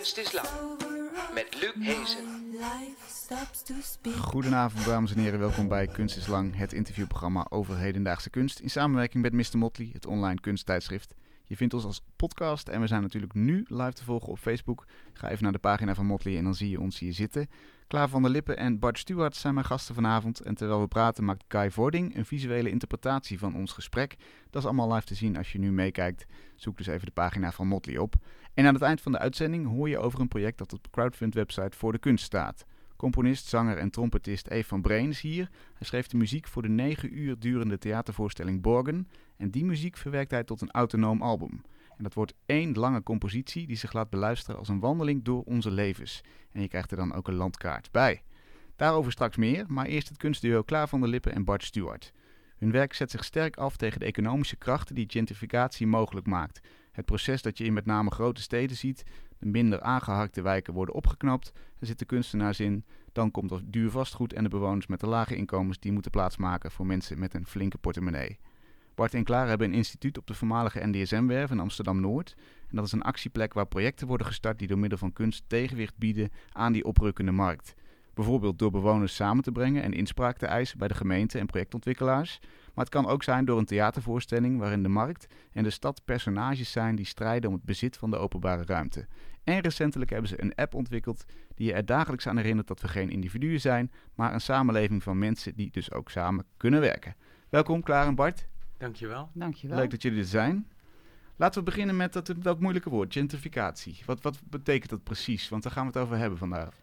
Kunst is Lang met Luc Hezen. Goedenavond dames en heren, welkom bij Kunst is Lang, het interviewprogramma over hedendaagse kunst in samenwerking met Mr. Motley, het online kunsttijdschrift. Je vindt ons als podcast en we zijn natuurlijk nu live te volgen op Facebook. Ga even naar de pagina van Motley en dan zie je ons hier zitten. Klaar van der Lippen en Bart Stewart zijn mijn gasten vanavond. En terwijl we praten maakt Kai Vording een visuele interpretatie van ons gesprek. Dat is allemaal live te zien als je nu meekijkt. Zoek dus even de pagina van Motley op. En aan het eind van de uitzending hoor je over een project dat op de crowdfund-website voor de kunst staat. Componist, zanger en trompetist Eve van Breen is hier. Hij schreef de muziek voor de negen uur durende theatervoorstelling Borgen. En die muziek verwerkt hij tot een autonoom album. En dat wordt één lange compositie die zich laat beluisteren als een wandeling door onze levens. En je krijgt er dan ook een landkaart bij. Daarover straks meer, maar eerst het kunstduo Klaar van der Lippen en Bart Stewart. Hun werk zet zich sterk af tegen de economische krachten die gentrificatie mogelijk maakt. Het proces dat je in met name grote steden ziet, de minder aangeharkte wijken worden opgeknapt, er zitten kunstenaars in, dan komt er duur vastgoed en de bewoners met de lage inkomens die moeten plaatsmaken voor mensen met een flinke portemonnee. Bart en Klaar hebben een instituut op de voormalige NDSM-werf in Amsterdam-Noord. En dat is een actieplek waar projecten worden gestart die door middel van kunst tegenwicht bieden aan die oprukkende markt. Bijvoorbeeld door bewoners samen te brengen en inspraak te eisen bij de gemeente en projectontwikkelaars. Maar het kan ook zijn door een theatervoorstelling waarin de markt en de stad personages zijn die strijden om het bezit van de openbare ruimte. En recentelijk hebben ze een app ontwikkeld die je er dagelijks aan herinnert dat we geen individuen zijn, maar een samenleving van mensen die dus ook samen kunnen werken. Welkom Klaar en Bart. Dankjewel. Dankjewel. Leuk dat jullie er zijn. Laten we beginnen met dat, dat moeilijke woord, gentrificatie. Wat, wat betekent dat precies? Want daar gaan we het over hebben vandaag.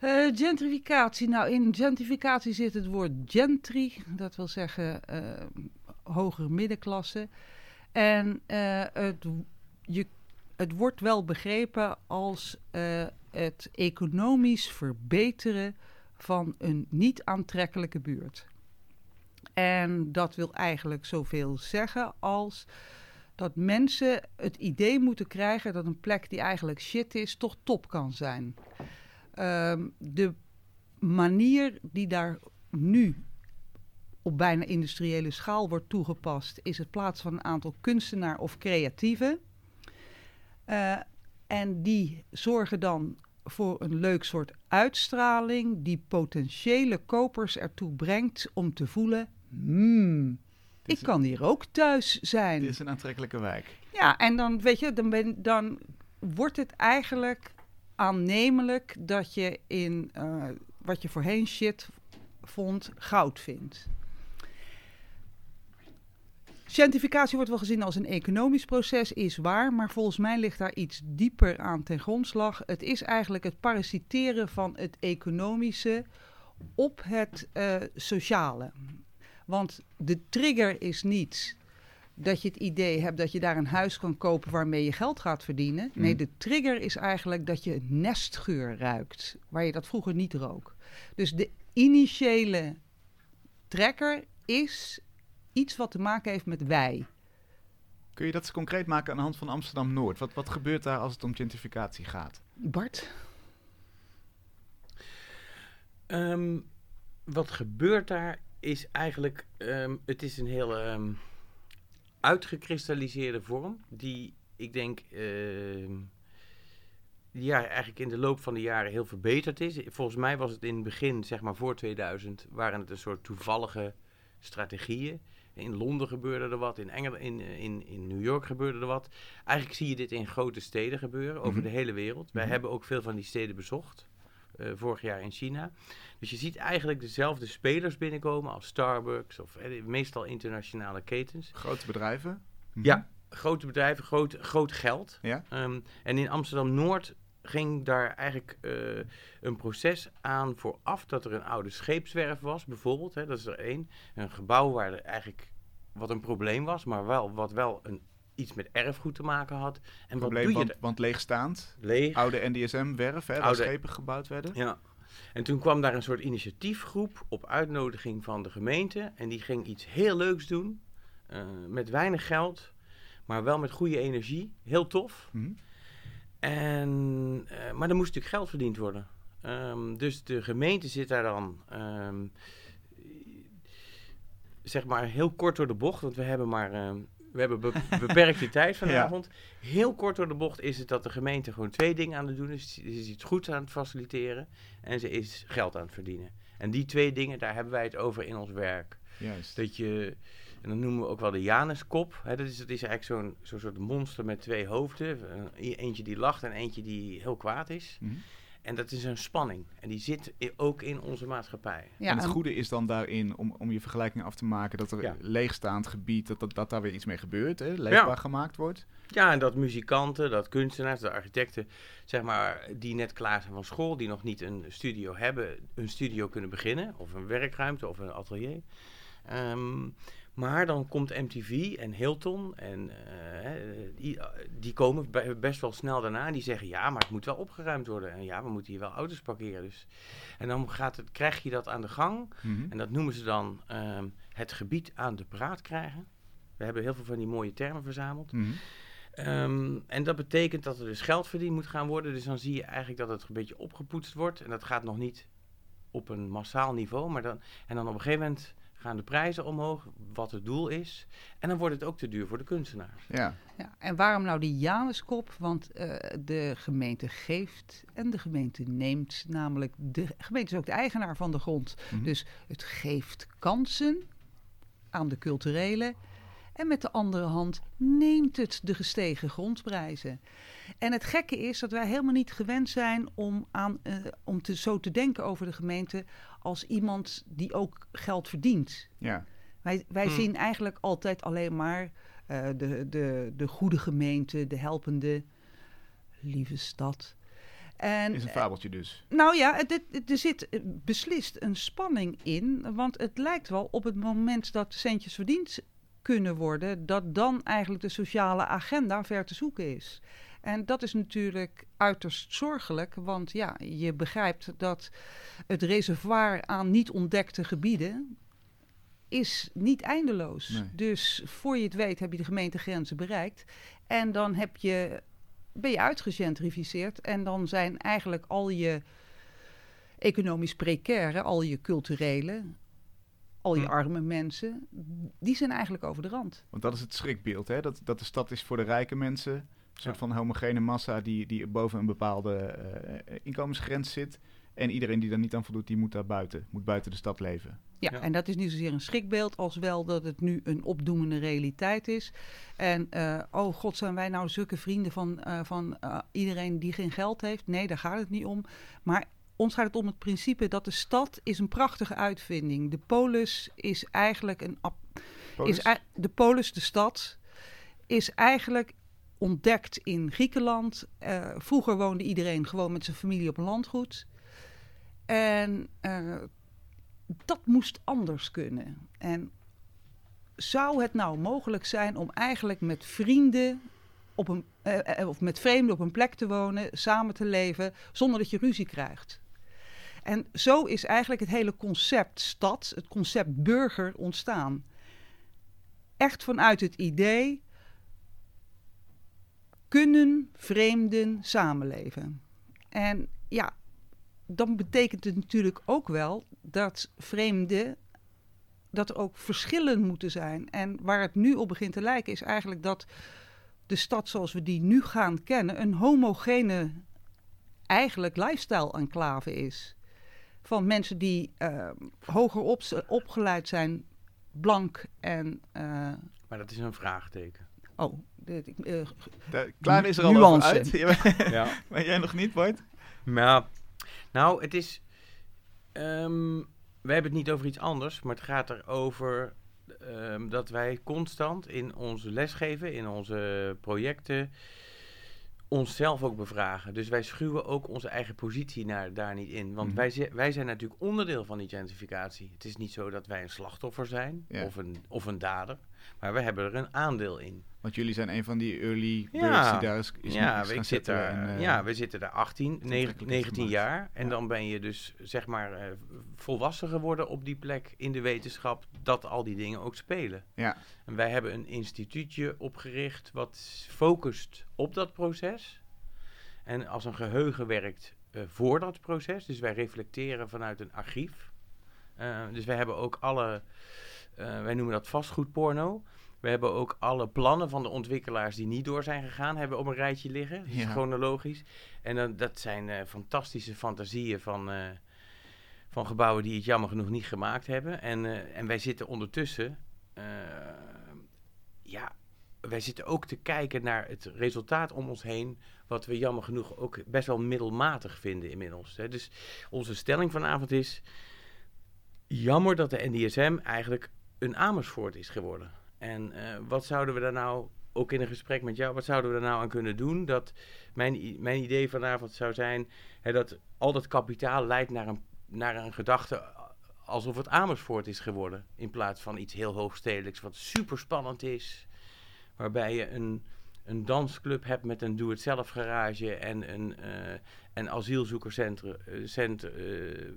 Uh, gentrificatie. Nou, in gentrificatie zit het woord gentry. Dat wil zeggen uh, hogere middenklasse. En uh, het, je, het wordt wel begrepen als het economisch verbeteren van een niet aantrekkelijke buurt. En dat wil eigenlijk zoveel zeggen als dat mensen het idee moeten krijgen dat een plek die eigenlijk shit is, toch top kan zijn. Um, de manier die daar nu op bijna industriële schaal wordt toegepast, is het plaatsen van een aantal kunstenaar of creatieven. Uh, en die zorgen dan voor een leuk soort uitstraling die potentiële kopers ertoe brengt om te voelen: hmm, ik kan hier ook thuis zijn. Dit is een aantrekkelijke wijk. Ja, en dan weet je, dan, ben, dan wordt het eigenlijk aannemelijk dat je in uh, wat je voorheen shit vond, goud vindt. Gentrificatie wordt wel gezien als een economisch proces, is waar, maar volgens mij ligt daar iets dieper aan ten grondslag. Het is eigenlijk het parasiteren van het economische op het uh, sociale. Want de trigger is niet dat je het idee hebt dat je daar een huis kan kopen waarmee je geld gaat verdienen. Nee, Mm. de trigger is eigenlijk dat je een nestgeur ruikt, waar je dat vroeger niet rook. Dus de initiële trekker is iets wat te maken heeft met wij. Kun je dat eens concreet maken aan de hand van Amsterdam-Noord? Wat, wat gebeurt daar als het om gentrificatie gaat? Bart? Um, wat gebeurt daar is eigenlijk, um, het is een heel um, uitgekristalliseerde vorm die ik denk, uh, ja, eigenlijk in de loop van de jaren heel verbeterd is. Volgens mij was het in het begin, zeg maar voor 2000, waren het een soort toevallige strategieën. In Londen gebeurde er wat, in, Engel in, in, in New York gebeurde er wat. Eigenlijk zie je dit in grote steden gebeuren, over mm -hmm. de hele wereld. Wij mm -hmm. hebben ook veel van die steden bezocht. Uh, vorig jaar in China. Dus je ziet eigenlijk dezelfde spelers binnenkomen als Starbucks of eh, meestal internationale ketens. Grote bedrijven? Mm -hmm. Ja, grote bedrijven, groot, groot geld. Ja? Um, en in Amsterdam-Noord ging daar eigenlijk uh, een proces aan vooraf dat er een oude scheepswerf was, bijvoorbeeld. Hè, dat is er één. Een gebouw waar er eigenlijk wat een probleem was, maar wel, wat wel een iets met erfgoed te maken had. En Probleem, wat doe want, je want leegstaand. Leeg. Oude NDSM-werf, hè, waar Oude- schepen gebouwd werden. Ja. En toen kwam daar een soort initiatiefgroep op uitnodiging van de gemeente. En die ging iets heel leuks doen. eh, met weinig geld, maar wel met goede energie. Heel tof. Mhm. En, eh, maar er moest natuurlijk geld verdiend worden. Ehm, dus de gemeente zit daar dan, ehm, zeg maar, heel kort door de bocht. Want we hebben maar, ehm, we hebben be beperkte tijd vanavond. Heel kort door de bocht is het dat de gemeente gewoon twee dingen aan het doen is. Ze is iets goeds aan het faciliteren en ze is geld aan het verdienen. En die twee dingen, daar hebben wij het over in ons werk. Juist. Dat je, en dan noemen we ook wel de Januskop. Hè, dat, is, dat is eigenlijk zo'n zo'n soort monster met twee hoofden. Een- Eentje die lacht en eentje die heel kwaad is. Mhm. En dat is een spanning. En die zit ook in onze maatschappij. Ja, en het en- goede is dan daarin, om, om je vergelijking af te maken, dat er Ja. leegstaand gebied, dat, dat, dat daar weer iets mee gebeurt, hè, leefbaar Ja. gemaakt wordt. Ja, en dat muzikanten, dat kunstenaars, de architecten, zeg maar, die net klaar zijn van school, die nog niet een studio hebben, een studio kunnen beginnen. Of een werkruimte of een atelier. Ehm, maar dan komt MTV en Hilton en eh, die, die komen be- best wel snel daarna en die zeggen ja, maar het moet wel opgeruimd worden. En ja, we moeten hier wel auto's parkeren. Dus. En dan gaat het, krijg je dat aan de gang. Mhm. En dat noemen ze dan ehm, het gebied aan de praat krijgen. We hebben heel veel van die mooie termen verzameld. Mhm. Ehm, en dat betekent dat er dus geld verdiend moet gaan worden. Dus dan zie je eigenlijk dat het een beetje opgepoetst wordt. En dat gaat nog niet op een massaal niveau. Maar dan, en dan op een gegeven moment gaan de prijzen omhoog, wat het doel is. En dan wordt het ook te duur voor de kunstenaars. Ja, Ja, en waarom nou die Januskop? Want eh, de gemeente geeft en de gemeente neemt. Namelijk, de gemeente is ook de eigenaar van de grond. Mhm. Dus het geeft kansen aan de culturele. En met de andere hand neemt het de gestegen grondprijzen. En het gekke is dat wij helemaal niet gewend zijn om, aan, eh, om te, zo te denken over de gemeente als iemand die ook geld verdient. ja. Wij, wij Hmm. zien eigenlijk altijd alleen maar eh, de, de, de goede gemeente, de helpende, lieve stad. En, is een fabeltje dus. nou ja, het, het- er zit eh, beslist een spanning in. Want het lijkt wel op het moment dat centjes verdiend kunnen worden, dat dan eigenlijk de sociale agenda ver te zoeken is. En dat is natuurlijk uiterst zorgelijk, want ja, je begrijpt dat het reservoir aan niet ontdekte gebieden is niet eindeloos. Nee. Dus voor je het weet heb je de gemeentegrenzen bereikt en dan heb je ben je uitgegentrificeerd en dan zijn eigenlijk al je economisch precaire, al je culturele, al je Hm. arme mensen, die zijn eigenlijk over de rand. Want dat is het schrikbeeld, hè? Dat, dat de stad is voor de rijke mensen. Een soort Ja. van homogene massa die, die boven een bepaalde eh, inkomensgrens zit. En iedereen die daar niet aan voldoet, die moet daar buiten. Moet buiten de stad leven. Ja, Ja. en dat is niet zozeer een schrikbeeld, als wel dat het nu een opdoemende realiteit is. En eh, oh god, zijn wij nou zulke vrienden van, eh, van eh, iedereen die geen geld heeft? Nee, daar gaat het niet om. Maar ons gaat het om het principe dat de stad is een prachtige uitvinding. De polis is eigenlijk een Polis? Is, de polis, de stad, is eigenlijk ontdekt in Griekenland. Eh, vroeger woonde iedereen gewoon met zijn familie op een landgoed. En eh, dat moest anders kunnen. En zou het nou mogelijk zijn om eigenlijk met vrienden op een, eh, eh, of met vreemden op een plek te wonen, samen te leven, zonder dat je ruzie krijgt? En zo is eigenlijk het hele concept stad, het concept burger ontstaan echt vanuit het idee: kunnen vreemden samenleven? En ja, dan betekent het natuurlijk ook wel dat vreemden. dat er ook verschillen moeten zijn. En waar het nu op begint te lijken, is eigenlijk dat de stad zoals we die nu gaan kennen. een homogene, eigenlijk lifestyle-enclave is. Van mensen die eh, hoger op, opgeleid zijn, blank en. eh, Maar dat is een vraagteken. oh, dit, ik, eh, Daar- klaar is er al Nuance. over uit. Ja, maar jij nog niet, Bart? Nou, nou, het is. ehm, we hebben het niet over iets anders, maar het gaat erover ehm, dat wij constant in onze lesgeven, in onze projecten, onszelf ook bevragen. Dus wij schuwen ook onze eigen positie naar, daar niet in. Want Mhm. wij, wij zijn natuurlijk onderdeel van die gentrificatie. Het is niet zo dat wij een slachtoffer zijn Ja. of, een, of een dader, maar we hebben er een aandeel in. Want jullie zijn een van die early birds Ja. die daar is, is ja, is we, gaan ik zit zetten daar, en, eh, ja, we zitten daar 18, negen- aantrekkelijk 19 gemaakt. jaar. En Ja. dan ben je dus zeg maar eh, volwassen geworden op die plek in de wetenschap dat al die dingen ook spelen. Ja, En wij hebben een instituutje opgericht wat focust op dat proces. En als een geheugen werkt eh, voor dat proces. Dus wij reflecteren vanuit een archief. Eh, dus wij hebben ook alle, eh, wij noemen dat vastgoedporno. We hebben ook alle plannen van de ontwikkelaars die niet door zijn gegaan, hebben op een rijtje liggen. Dat is Ja. chronologisch. En dan, dat zijn eh, fantastische fantasieën van, eh, van gebouwen die het jammer genoeg niet gemaakt hebben. En, eh, en wij zitten ondertussen, ja, wij zitten ook te kijken naar het resultaat om ons heen, wat we jammer genoeg ook best wel middelmatig vinden inmiddels. Hè. Dus onze stelling vanavond is, jammer dat de NDSM eigenlijk een Amersfoort is geworden. En eh, wat zouden we daar nou, ook in een gesprek met jou, wat zouden we daar nou aan kunnen doen? Dat mijn, mijn idee vanavond zou zijn hè, dat al dat kapitaal leidt naar een, naar een gedachte alsof het Amersfoort is geworden. In plaats van iets heel hoogstedelijks wat super spannend is. Waarbij je een, een dansclub hebt met een doe-het-zelf garage en een, eh asielzoekerscentrum. eh,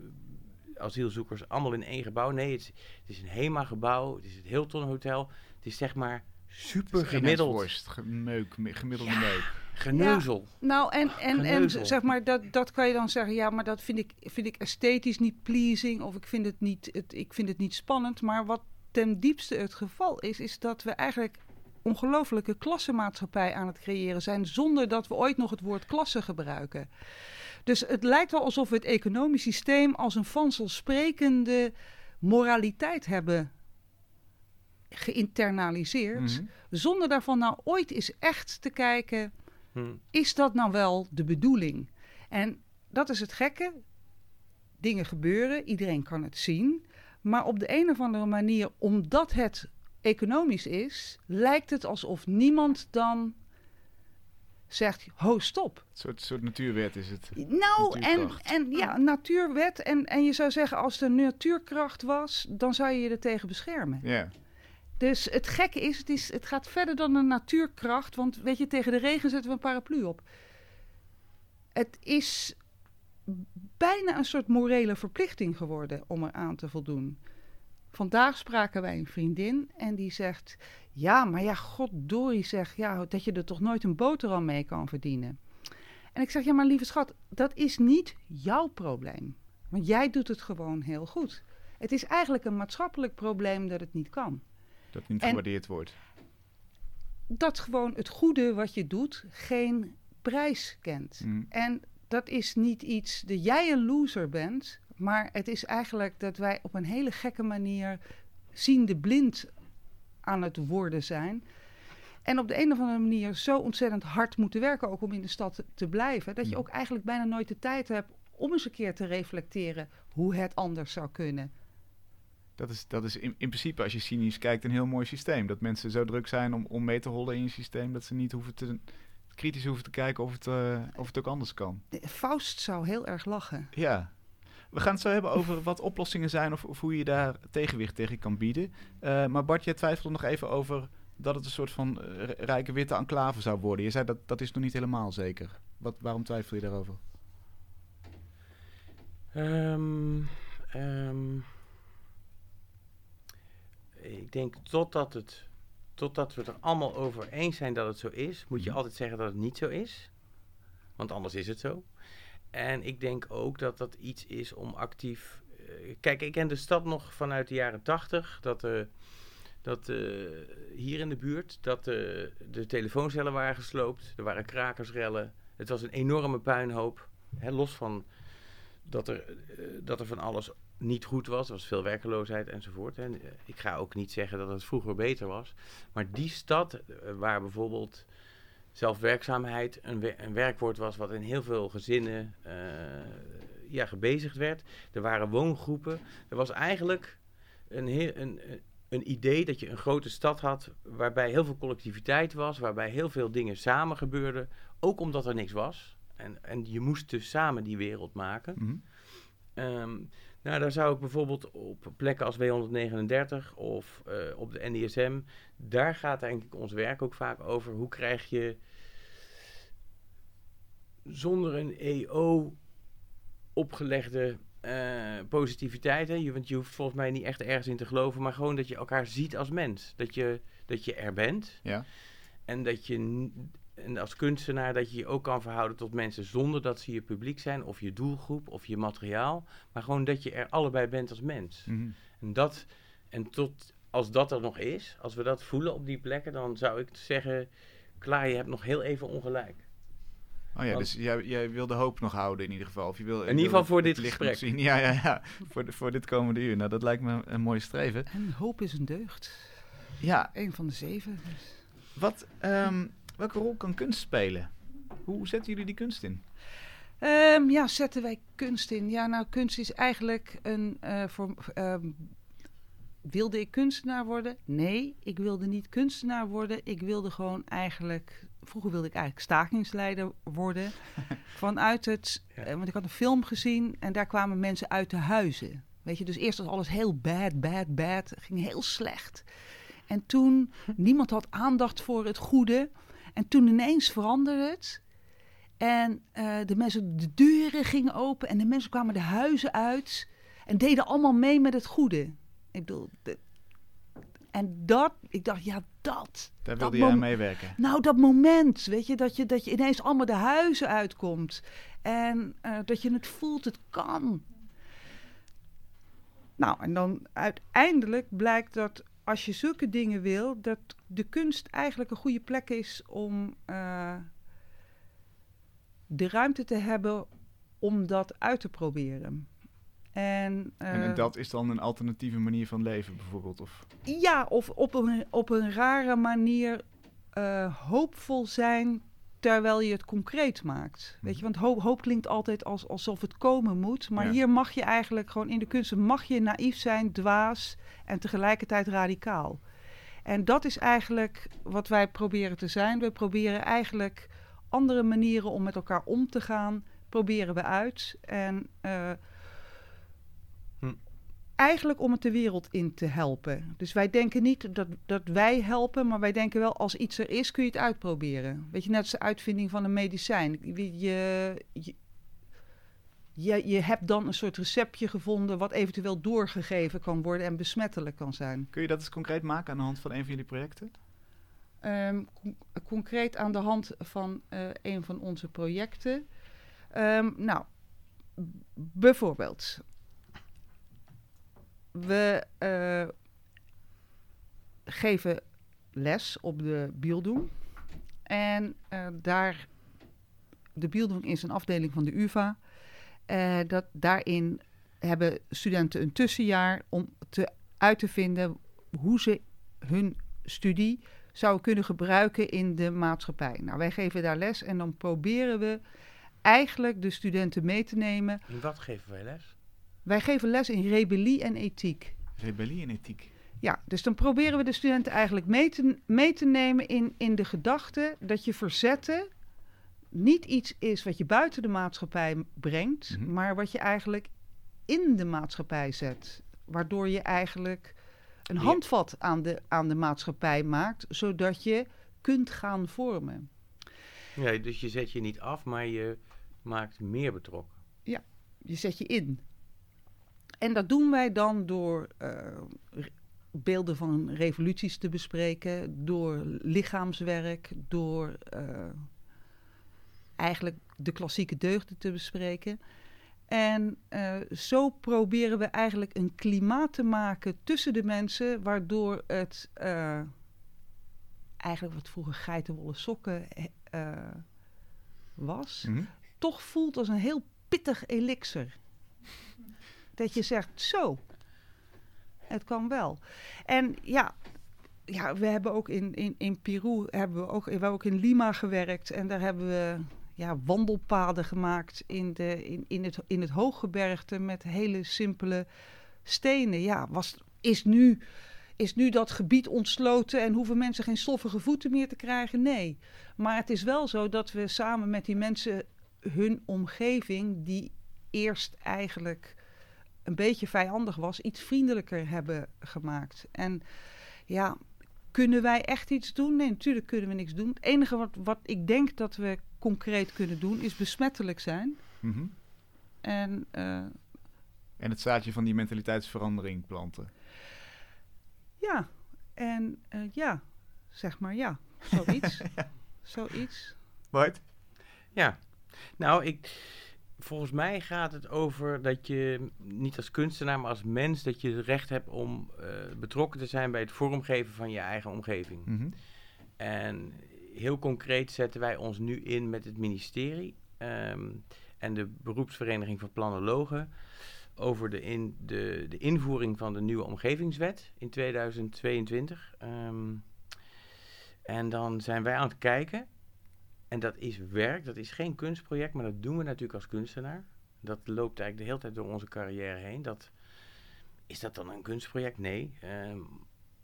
asielzoekers allemaal in één gebouw. Nee, het is, het is een HEMA-gebouw. Het is het Hilton Hotel. Het is zeg maar super gemiddeld. Worst, gemeuk, me- gemiddelde Ja. meuk. Geneuzel. Nou, en, en, en zeg maar, dat, dat kan je dan zeggen, ja, maar dat vind ik, vind ik esthetisch niet pleasing of ik vind, het niet, het, ik vind het niet spannend. Maar wat ten diepste het geval is, is dat we eigenlijk ongelofelijke klassenmaatschappij aan het creëren zijn, zonder dat we ooit nog het woord klasse gebruiken. Dus het lijkt wel alsof we het economisch systeem als een vanzelfsprekende moraliteit hebben geïnternaliseerd, Mhm. zonder daarvan nou ooit eens echt te kijken Hm. is dat nou wel de bedoeling? En dat is het gekke. Dingen gebeuren, iedereen kan het zien. Maar op de een of andere manier, omdat het economisch is, lijkt het alsof niemand dan zegt: ho, stop. Een soort, soort natuurwet is het. Nou, en, en ja, natuurwet. En, en je zou zeggen: als er natuurkracht was, dan zou je je er tegen beschermen. Ja. Dus het gekke is het, is, het gaat verder dan een natuurkracht. Want weet je, tegen de regen zetten we een paraplu op. Het is bijna een soort morele verplichting geworden om er aan te voldoen. Vandaag spraken wij een vriendin en die zegt... Ja, maar ja, goddorie zegt ja, dat je er toch nooit een boterham mee kan verdienen. En ik zeg, ja, maar lieve schat, dat is niet jouw probleem. Want jij doet het gewoon heel goed. Het is eigenlijk een maatschappelijk probleem dat het niet kan Dat niet En- gewaardeerd wordt. dat gewoon het goede wat je doet geen prijs kent. Mhm. En dat is niet iets dat jij een loser bent, maar het is eigenlijk dat wij op een hele gekke manier ziende blind aan het worden zijn. En op de een of andere manier zo ontzettend hard moeten werken, ook om in de stad te blijven, dat je Mhm. ook eigenlijk bijna nooit de tijd hebt om eens een keer te reflecteren hoe het anders zou kunnen. Dat is, dat is in, in principe, als je cynisch kijkt, een heel mooi systeem. Dat mensen zo druk zijn om, om mee te hollen in je systeem, dat ze niet hoeven te, kritisch hoeven te kijken of het, eh, of het ook anders kan. Faust zou heel erg lachen. Ja. We gaan het zo hebben over wat oplossingen zijn of, of hoe je daar tegenwicht tegen kan bieden. Eh, maar Bart, jij twijfelde nog even over dat het een soort van eh, rijke witte enclave zou worden. Je zei dat dat is nog niet helemaal zeker. Wat, waarom twijfel je daarover? Ehm, ehm, ik denk totdat, het, totdat we het er allemaal over eens zijn dat het zo is, moet je Mhm. altijd zeggen dat het niet zo is. Want anders is het zo. En ik denk ook dat dat iets is om actief. eh, kijk, ik ken de stad nog vanuit de jaren tachtig. Dat, eh, dat eh, hier in de buurt dat de telefooncellen waren gesloopt. Er waren krakersrellen. Het was een enorme puinhoop. Hè, los van dat er, dat er van alles niet goed was. Er was veel werkeloosheid enzovoort. En eh, ik ga ook niet zeggen dat het vroeger beter was. Maar die stad, eh, waar bijvoorbeeld zelfwerkzaamheid een, wer- een werkwoord was wat in heel veel gezinnen eh, ja, gebezigd werd. Er waren woongroepen. Er was eigenlijk een, heel, een, een- een idee dat je een grote stad had waarbij heel veel collectiviteit was, waarbij heel veel dingen samen gebeurden, ook omdat er niks was. En, en je moest dus samen die wereld maken. Mhm. Ehm, nou, daar zou ik bijvoorbeeld op plekken als W139 of eh, op de NDSM, daar gaat eigenlijk ons werk ook vaak over. Hoe krijg je zonder een EO opgelegde eh, positiviteit, hè? Je, want je hoeft volgens mij niet echt ergens in te geloven, maar gewoon dat je elkaar ziet als mens. Dat je, dat je er bent. Ja. En dat je en als kunstenaar dat je je ook kan verhouden tot mensen zonder dat ze je publiek zijn, of je doelgroep, of je materiaal. Maar gewoon dat je er allebei bent als mens. Mhm. En dat, en tot als dat er nog is, als we dat voelen op die plekken, dan zou ik zeggen, klaar, je hebt nog heel even ongelijk. Oh ja, Want- dus jij, jij wil de hoop nog houden in ieder geval. Of je wil, In ieder geval voor dit gesprek. Zien. Ja, ja, ja. voor, de- voor dit komende uur. Nou, dat lijkt me een mooi streven. En hoop is een deugd. Ja, Een van de zeven. dus. wat, ehm, welke rol kan kunst spelen? Hoe zetten jullie die kunst in? Ehm, ja, zetten wij kunst in? Ja, nou, kunst is eigenlijk een. eh, voor, ehm, wilde ik kunstenaar worden? Nee, ik wilde niet kunstenaar worden. Ik wilde gewoon eigenlijk. Vroeger wilde ik eigenlijk stakingsleider worden. Vanuit het. Ja. eh, want ik had een film gezien en daar kwamen mensen uit de huizen. Weet je, dus eerst was alles heel bad, bad, bad. Het ging heel slecht. En toen, niemand had aandacht voor het goede. En toen ineens veranderde het. En eh, de mensen, de deuren gingen open en de mensen kwamen de huizen uit. En deden allemaal mee met het goede. Ik bedoel, de- en dat, ik dacht, ja, dat. Daar Dat wilde jij aan mom- meewerken. Nou, dat moment, weet je, dat je, dat je ineens allemaal de huizen uitkomt. En eh, dat je het voelt, het kan. Nou, en dan uiteindelijk blijkt dat als je zulke dingen wil, dat de kunst eigenlijk een goede plek is om eh, de ruimte te hebben om dat uit te proberen. En, En, eh, en dat is dan een alternatieve manier van leven bijvoorbeeld? Of, ja, of op een, op een rare manier eh, hoopvol zijn terwijl je het concreet maakt. Weet je, want hoop, hoop klinkt altijd als, alsof het komen moet. Maar Ja. hier mag je eigenlijk gewoon in de kunsten mag je naïef zijn, dwaas en tegelijkertijd radicaal. En dat is eigenlijk wat wij proberen te zijn. We proberen eigenlijk andere manieren om met elkaar om te gaan, proberen we uit. En eh. Eigenlijk om het de wereld in te helpen. Dus wij denken niet dat, dat wij helpen, maar wij denken wel als iets er is, kun je het uitproberen. Weet je, net als de uitvinding van een medicijn. Je, je, je, hebt dan een soort receptje gevonden wat eventueel doorgegeven kan worden en besmettelijk kan zijn. kun je dat eens concreet maken aan de hand van een van jullie projecten? Ehm, con- concreet aan de hand van eh, een van onze projecten. Ehm, nou, bijvoorbeeld. We eh, geven les op de Bieldoen. En eh, daar, de Bieldoen is een afdeling van de UvA. Eh, dat, daarin hebben studenten een tussenjaar om te, uit te vinden hoe ze hun studie zouden kunnen gebruiken in de maatschappij. Nou, wij geven daar les en dan proberen we eigenlijk de studenten mee te nemen. In wat geven wij les? Wij geven les in rebellie en ethiek. Rebellie en ethiek. Ja, dus dan proberen we de studenten eigenlijk mee te, mee te nemen in, in de gedachte dat je verzetten niet iets is wat je buiten de maatschappij brengt, Mhm. maar wat je eigenlijk in de maatschappij zet. Waardoor je eigenlijk een Ja. handvat aan de, aan de maatschappij maakt, zodat je kunt gaan vormen. Ja, dus je zet je niet af, maar je maakt meer betrokken. Je zet je in. En dat doen wij dan door eh, beelden van revoluties te bespreken, door lichaamswerk, door eh, eigenlijk de klassieke deugden te bespreken. En eh, zo proberen we eigenlijk een klimaat te maken tussen de mensen, waardoor het eigenlijk wat vroeger geitenwolle sokken was Mhm. toch voelt als een heel pittig elixir. Dat je zegt, zo, het kan wel. En ja, ja we hebben ook in, in, in Peru, hebben we, ook, we hebben ook in Lima gewerkt. En daar hebben we ja, wandelpaden gemaakt in, de, in, in, het, in het hooggebergte met hele simpele stenen. Ja, was, is, nu, is nu dat gebied ontsloten en hoeven mensen geen stoffige voeten meer te krijgen? Nee. Maar het is wel zo dat we samen met die mensen hun omgeving, die eerst eigenlijk een beetje vijandig was, iets vriendelijker hebben gemaakt. En ja, kunnen wij echt iets doen? Nee, natuurlijk kunnen we niks doen. Het enige wat, wat ik denk dat we concreet kunnen doen, is besmettelijk zijn. Mhm. En eh, En het zaadje van die mentaliteitsverandering planten. ja, en eh, ja, zeg maar ja, zoiets. Zoiets. Bart? Ja, nou, ik, volgens mij gaat het over dat je niet als kunstenaar, maar als mens, dat je het recht hebt om eh, betrokken te zijn bij het vormgeven van je eigen omgeving. Mhm. En heel concreet zetten wij ons nu in met het ministerie ehm, en de beroepsvereniging van planologen over de, in, de, de invoering van de nieuwe omgevingswet in 2022. Ehm, en dan zijn wij aan het kijken. En dat is werk, dat is geen kunstproject, maar dat doen we natuurlijk als kunstenaar. Dat loopt eigenlijk de hele tijd door onze carrière heen. Dat, is dat dan een kunstproject? Nee. Ehm,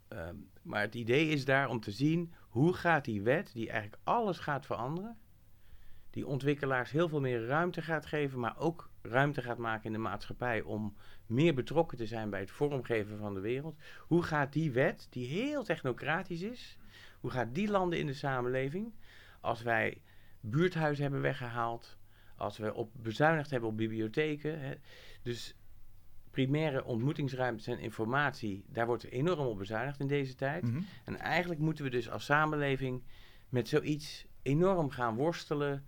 ehm, maar het idee is daar om te zien hoe gaat die wet, die eigenlijk alles gaat veranderen, die ontwikkelaars heel veel meer ruimte gaat geven, maar ook ruimte gaat maken in de maatschappij om meer betrokken te zijn bij het vormgeven van de wereld. Hoe gaat die wet, die heel technocratisch is, hoe gaat die landen in de samenleving als wij buurthuizen hebben weggehaald, als we op bezuinigd hebben op bibliotheken. Hè. Dus primaire ontmoetingsruimtes en informatie, daar wordt enorm op bezuinigd in deze tijd. Mhm. En eigenlijk moeten we dus als samenleving met zoiets enorm gaan worstelen.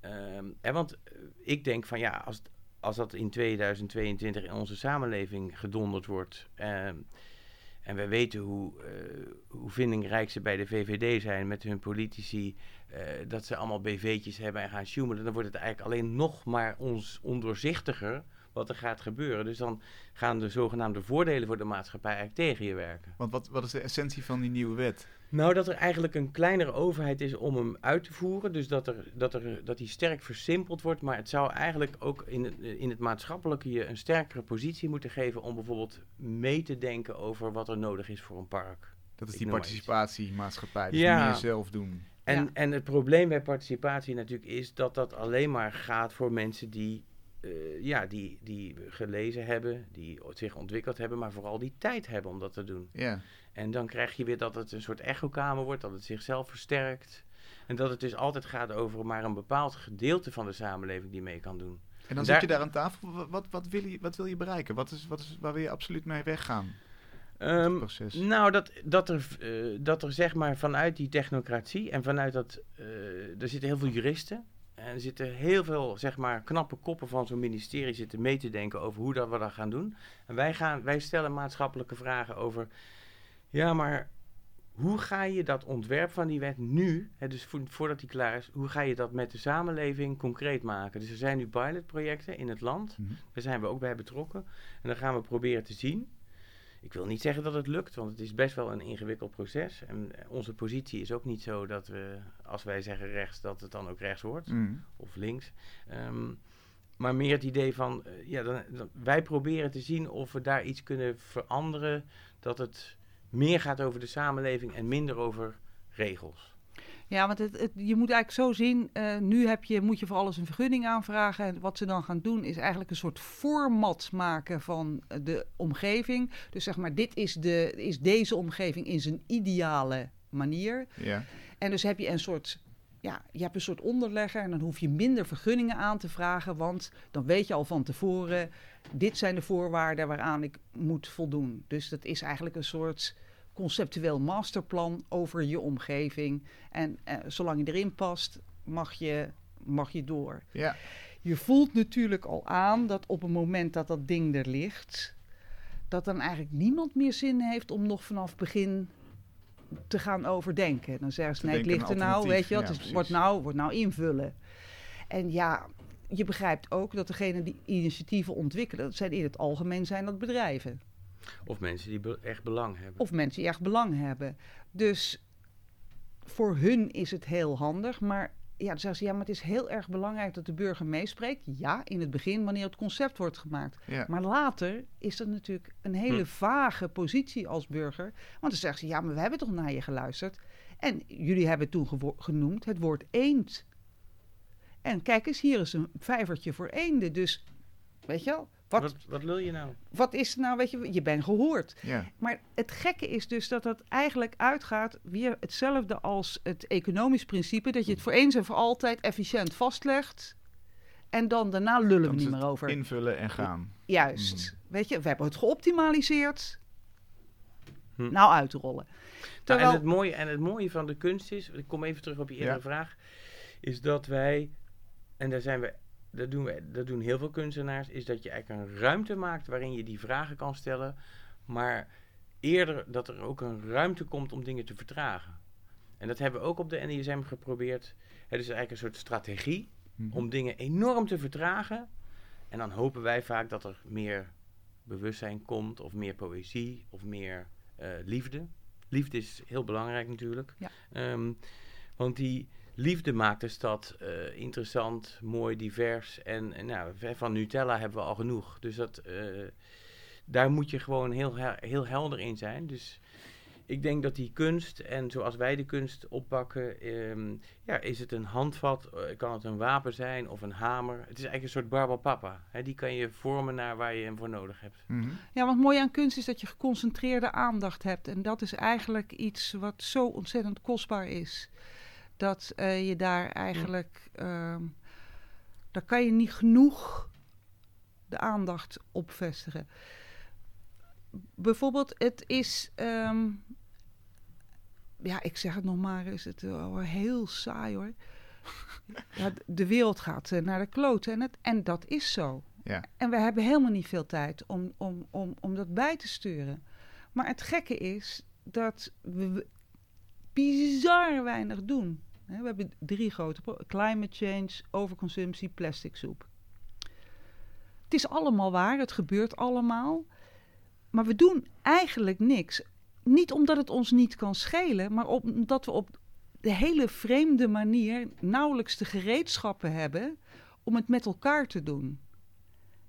Ehm, hè, want eh, ik denk van ja, als, als dat in 2022 in onze samenleving gedonderd wordt. ehm, en we weten hoe, eh, hoe vindingrijk ze bij de VVD zijn met hun politici. eh, dat ze allemaal BV'tjes hebben en gaan sjoemelen. Dan wordt het eigenlijk alleen nog maar ons ondoorzichtiger wat er gaat gebeuren. Dus dan gaan de zogenaamde voordelen voor de maatschappij eigenlijk tegen je werken. Want wat, wat is de essentie van die nieuwe wet? Nou, dat er eigenlijk een kleinere overheid is om hem uit te voeren. Dus dat, er, dat, er, dat die sterk versimpeld wordt. Maar het zou eigenlijk ook in het, in het maatschappelijke je een sterkere positie moeten geven om bijvoorbeeld mee te denken over wat er nodig is voor een park. Dat is Ik die participatiemaatschappij. Dus Ja. meer zelf doen. En, Ja. en het probleem bij participatie natuurlijk is dat dat alleen maar gaat voor mensen die, eh, ja, die, die gelezen hebben, die zich ontwikkeld hebben, maar vooral die tijd hebben om dat te doen. Ja. En dan krijg je weer dat het een soort echokamer wordt, dat het zichzelf versterkt. En dat het dus altijd gaat over maar een bepaald gedeelte van de samenleving die mee kan doen. En dan Daar- zit je daar aan tafel. Wat, wat, wil, je, wat wil je bereiken? Wat is, wat is, waar wil je absoluut mee weggaan? Proces. Nou, dat, dat, er, eh, dat er zeg maar vanuit die technocratie en vanuit dat. eh, er zitten heel veel juristen. En er zitten heel veel zeg maar, knappe koppen van zo'n ministerie zitten mee te denken over hoe dat we dat gaan doen. En wij, gaan, wij stellen maatschappelijke vragen over. Ja, maar hoe ga je dat ontwerp van die wet nu, hè, dus vo- voordat die klaar is, hoe ga je dat met de samenleving concreet maken? Dus er zijn nu pilotprojecten in het land. Mhm. Daar zijn we ook bij betrokken. En dan gaan we proberen te zien. Ik wil niet zeggen dat het lukt, want het is best wel een ingewikkeld proces. En eh, onze positie is ook niet zo dat we, als wij zeggen rechts, dat het dan ook rechts wordt. Mhm. Of links. Ehm, maar meer het idee van, eh, ja, dan, dan- wij proberen te zien of we daar iets kunnen veranderen. Dat het meer gaat over de samenleving en minder over regels. Ja, want het, het- je moet eigenlijk zo zien, eh, nu heb je, moet je voor alles een vergunning aanvragen. En wat ze dan gaan doen is eigenlijk een soort format maken van eh, de omgeving. Dus zeg maar, dit is, de, is deze omgeving in zijn ideale manier. Ja. En dus heb je een soort, ja, je hebt een soort onderlegger en dan hoef je minder vergunningen aan te vragen, want dan weet je al van tevoren, dit zijn de voorwaarden waaraan ik moet voldoen. Dus dat is eigenlijk een soort conceptueel masterplan over je omgeving. En eh, zolang je erin past, mag je, mag je door. Ja. Je voelt natuurlijk al aan dat op het moment dat dat ding er ligt, dat dan eigenlijk niemand meer zin heeft om nog vanaf begin te gaan overdenken. Dan zeggen ze, nee, het ligt er nou, weet je wat, Ja, precies. wordt nou, wordt nou invullen. En ja, je begrijpt ook dat degenen die initiatieven ontwikkelen, dat zijn in het algemeen zijn dat bedrijven. Of mensen die be- echt belang hebben. Of mensen die echt belang hebben. Dus voor hun is het heel handig. Maar ja, dan zeggen ze, ja, maar het is heel erg belangrijk dat de burger meespreekt. Ja, in het begin, wanneer het concept wordt gemaakt. Ja. Maar later is dat natuurlijk een hele Hm. vage positie als burger. Want dan zeggen ze, ja, maar we hebben toch naar je geluisterd. En jullie hebben toen genoemd het woord eend. En kijk eens, hier is een vijvertje voor eenden. Dus, weet je wel, wat, wat, wat wil je nou? wat is er nou, weet je, je bent gehoord. Ja. Maar het gekke is dus dat dat eigenlijk uitgaat weer hetzelfde als het economisch principe. Dat je het voor eens en voor altijd efficiënt vastlegt. En dan daarna lullen Dan we niet meer over. Invullen en gaan. Juist. Weet je, we hebben het geoptimaliseerd. Hm. Nou uitrollen. Nou, Terwijl, en, het mooie, en het mooie van de kunst is, ik kom even terug op je eerdere Ja. vraag, is dat wij, en daar zijn we, dat doen, we, dat doen heel veel kunstenaars, is dat je eigenlijk een ruimte maakt waarin je die vragen kan stellen, maar eerder dat er ook een ruimte komt om dingen te vertragen. En dat hebben we ook op de NISM geprobeerd. Het is eigenlijk een soort strategie Mhm. om dingen enorm te vertragen. En dan hopen wij vaak dat er meer bewustzijn komt, of meer poëzie, of meer eh, liefde. Liefde is heel belangrijk natuurlijk. Ja. Ehm, want die liefde maakt de stad eh, interessant, mooi, divers. En, en nou, van Nutella hebben we al genoeg. Dus dat, eh, daar moet je gewoon heel, he- heel helder in zijn. Dus ik denk dat die kunst, en zoals wij de kunst oppakken, ehm, ja, is het een handvat, eh, kan het een wapen zijn of een hamer. Het is eigenlijk een soort barbapapa. Hè? Die kan je vormen naar waar je hem voor nodig hebt. Mhm. Ja, wat mooi aan kunst is dat je geconcentreerde aandacht hebt. En dat is eigenlijk iets wat zo ontzettend kostbaar is. Dat eh, je daar eigenlijk. ehm, daar kan je niet genoeg de aandacht op vestigen. Bijvoorbeeld, het is. ehm, ja, ik zeg het nog maar, is het wel heel saai hoor. Ja, de wereld gaat eh, naar de kloten en, het, en dat is zo. Ja. En we hebben helemaal niet veel tijd om, om, om, om dat bij te sturen. Maar het gekke is dat we bizar weinig doen. We hebben drie grote climate change, overconsumptie, plastic soep. Het is allemaal waar, het gebeurt allemaal. Maar we doen eigenlijk niks. Niet omdat het ons niet kan schelen, maar omdat we op de hele vreemde manier nauwelijks de gereedschappen hebben om het met elkaar te doen.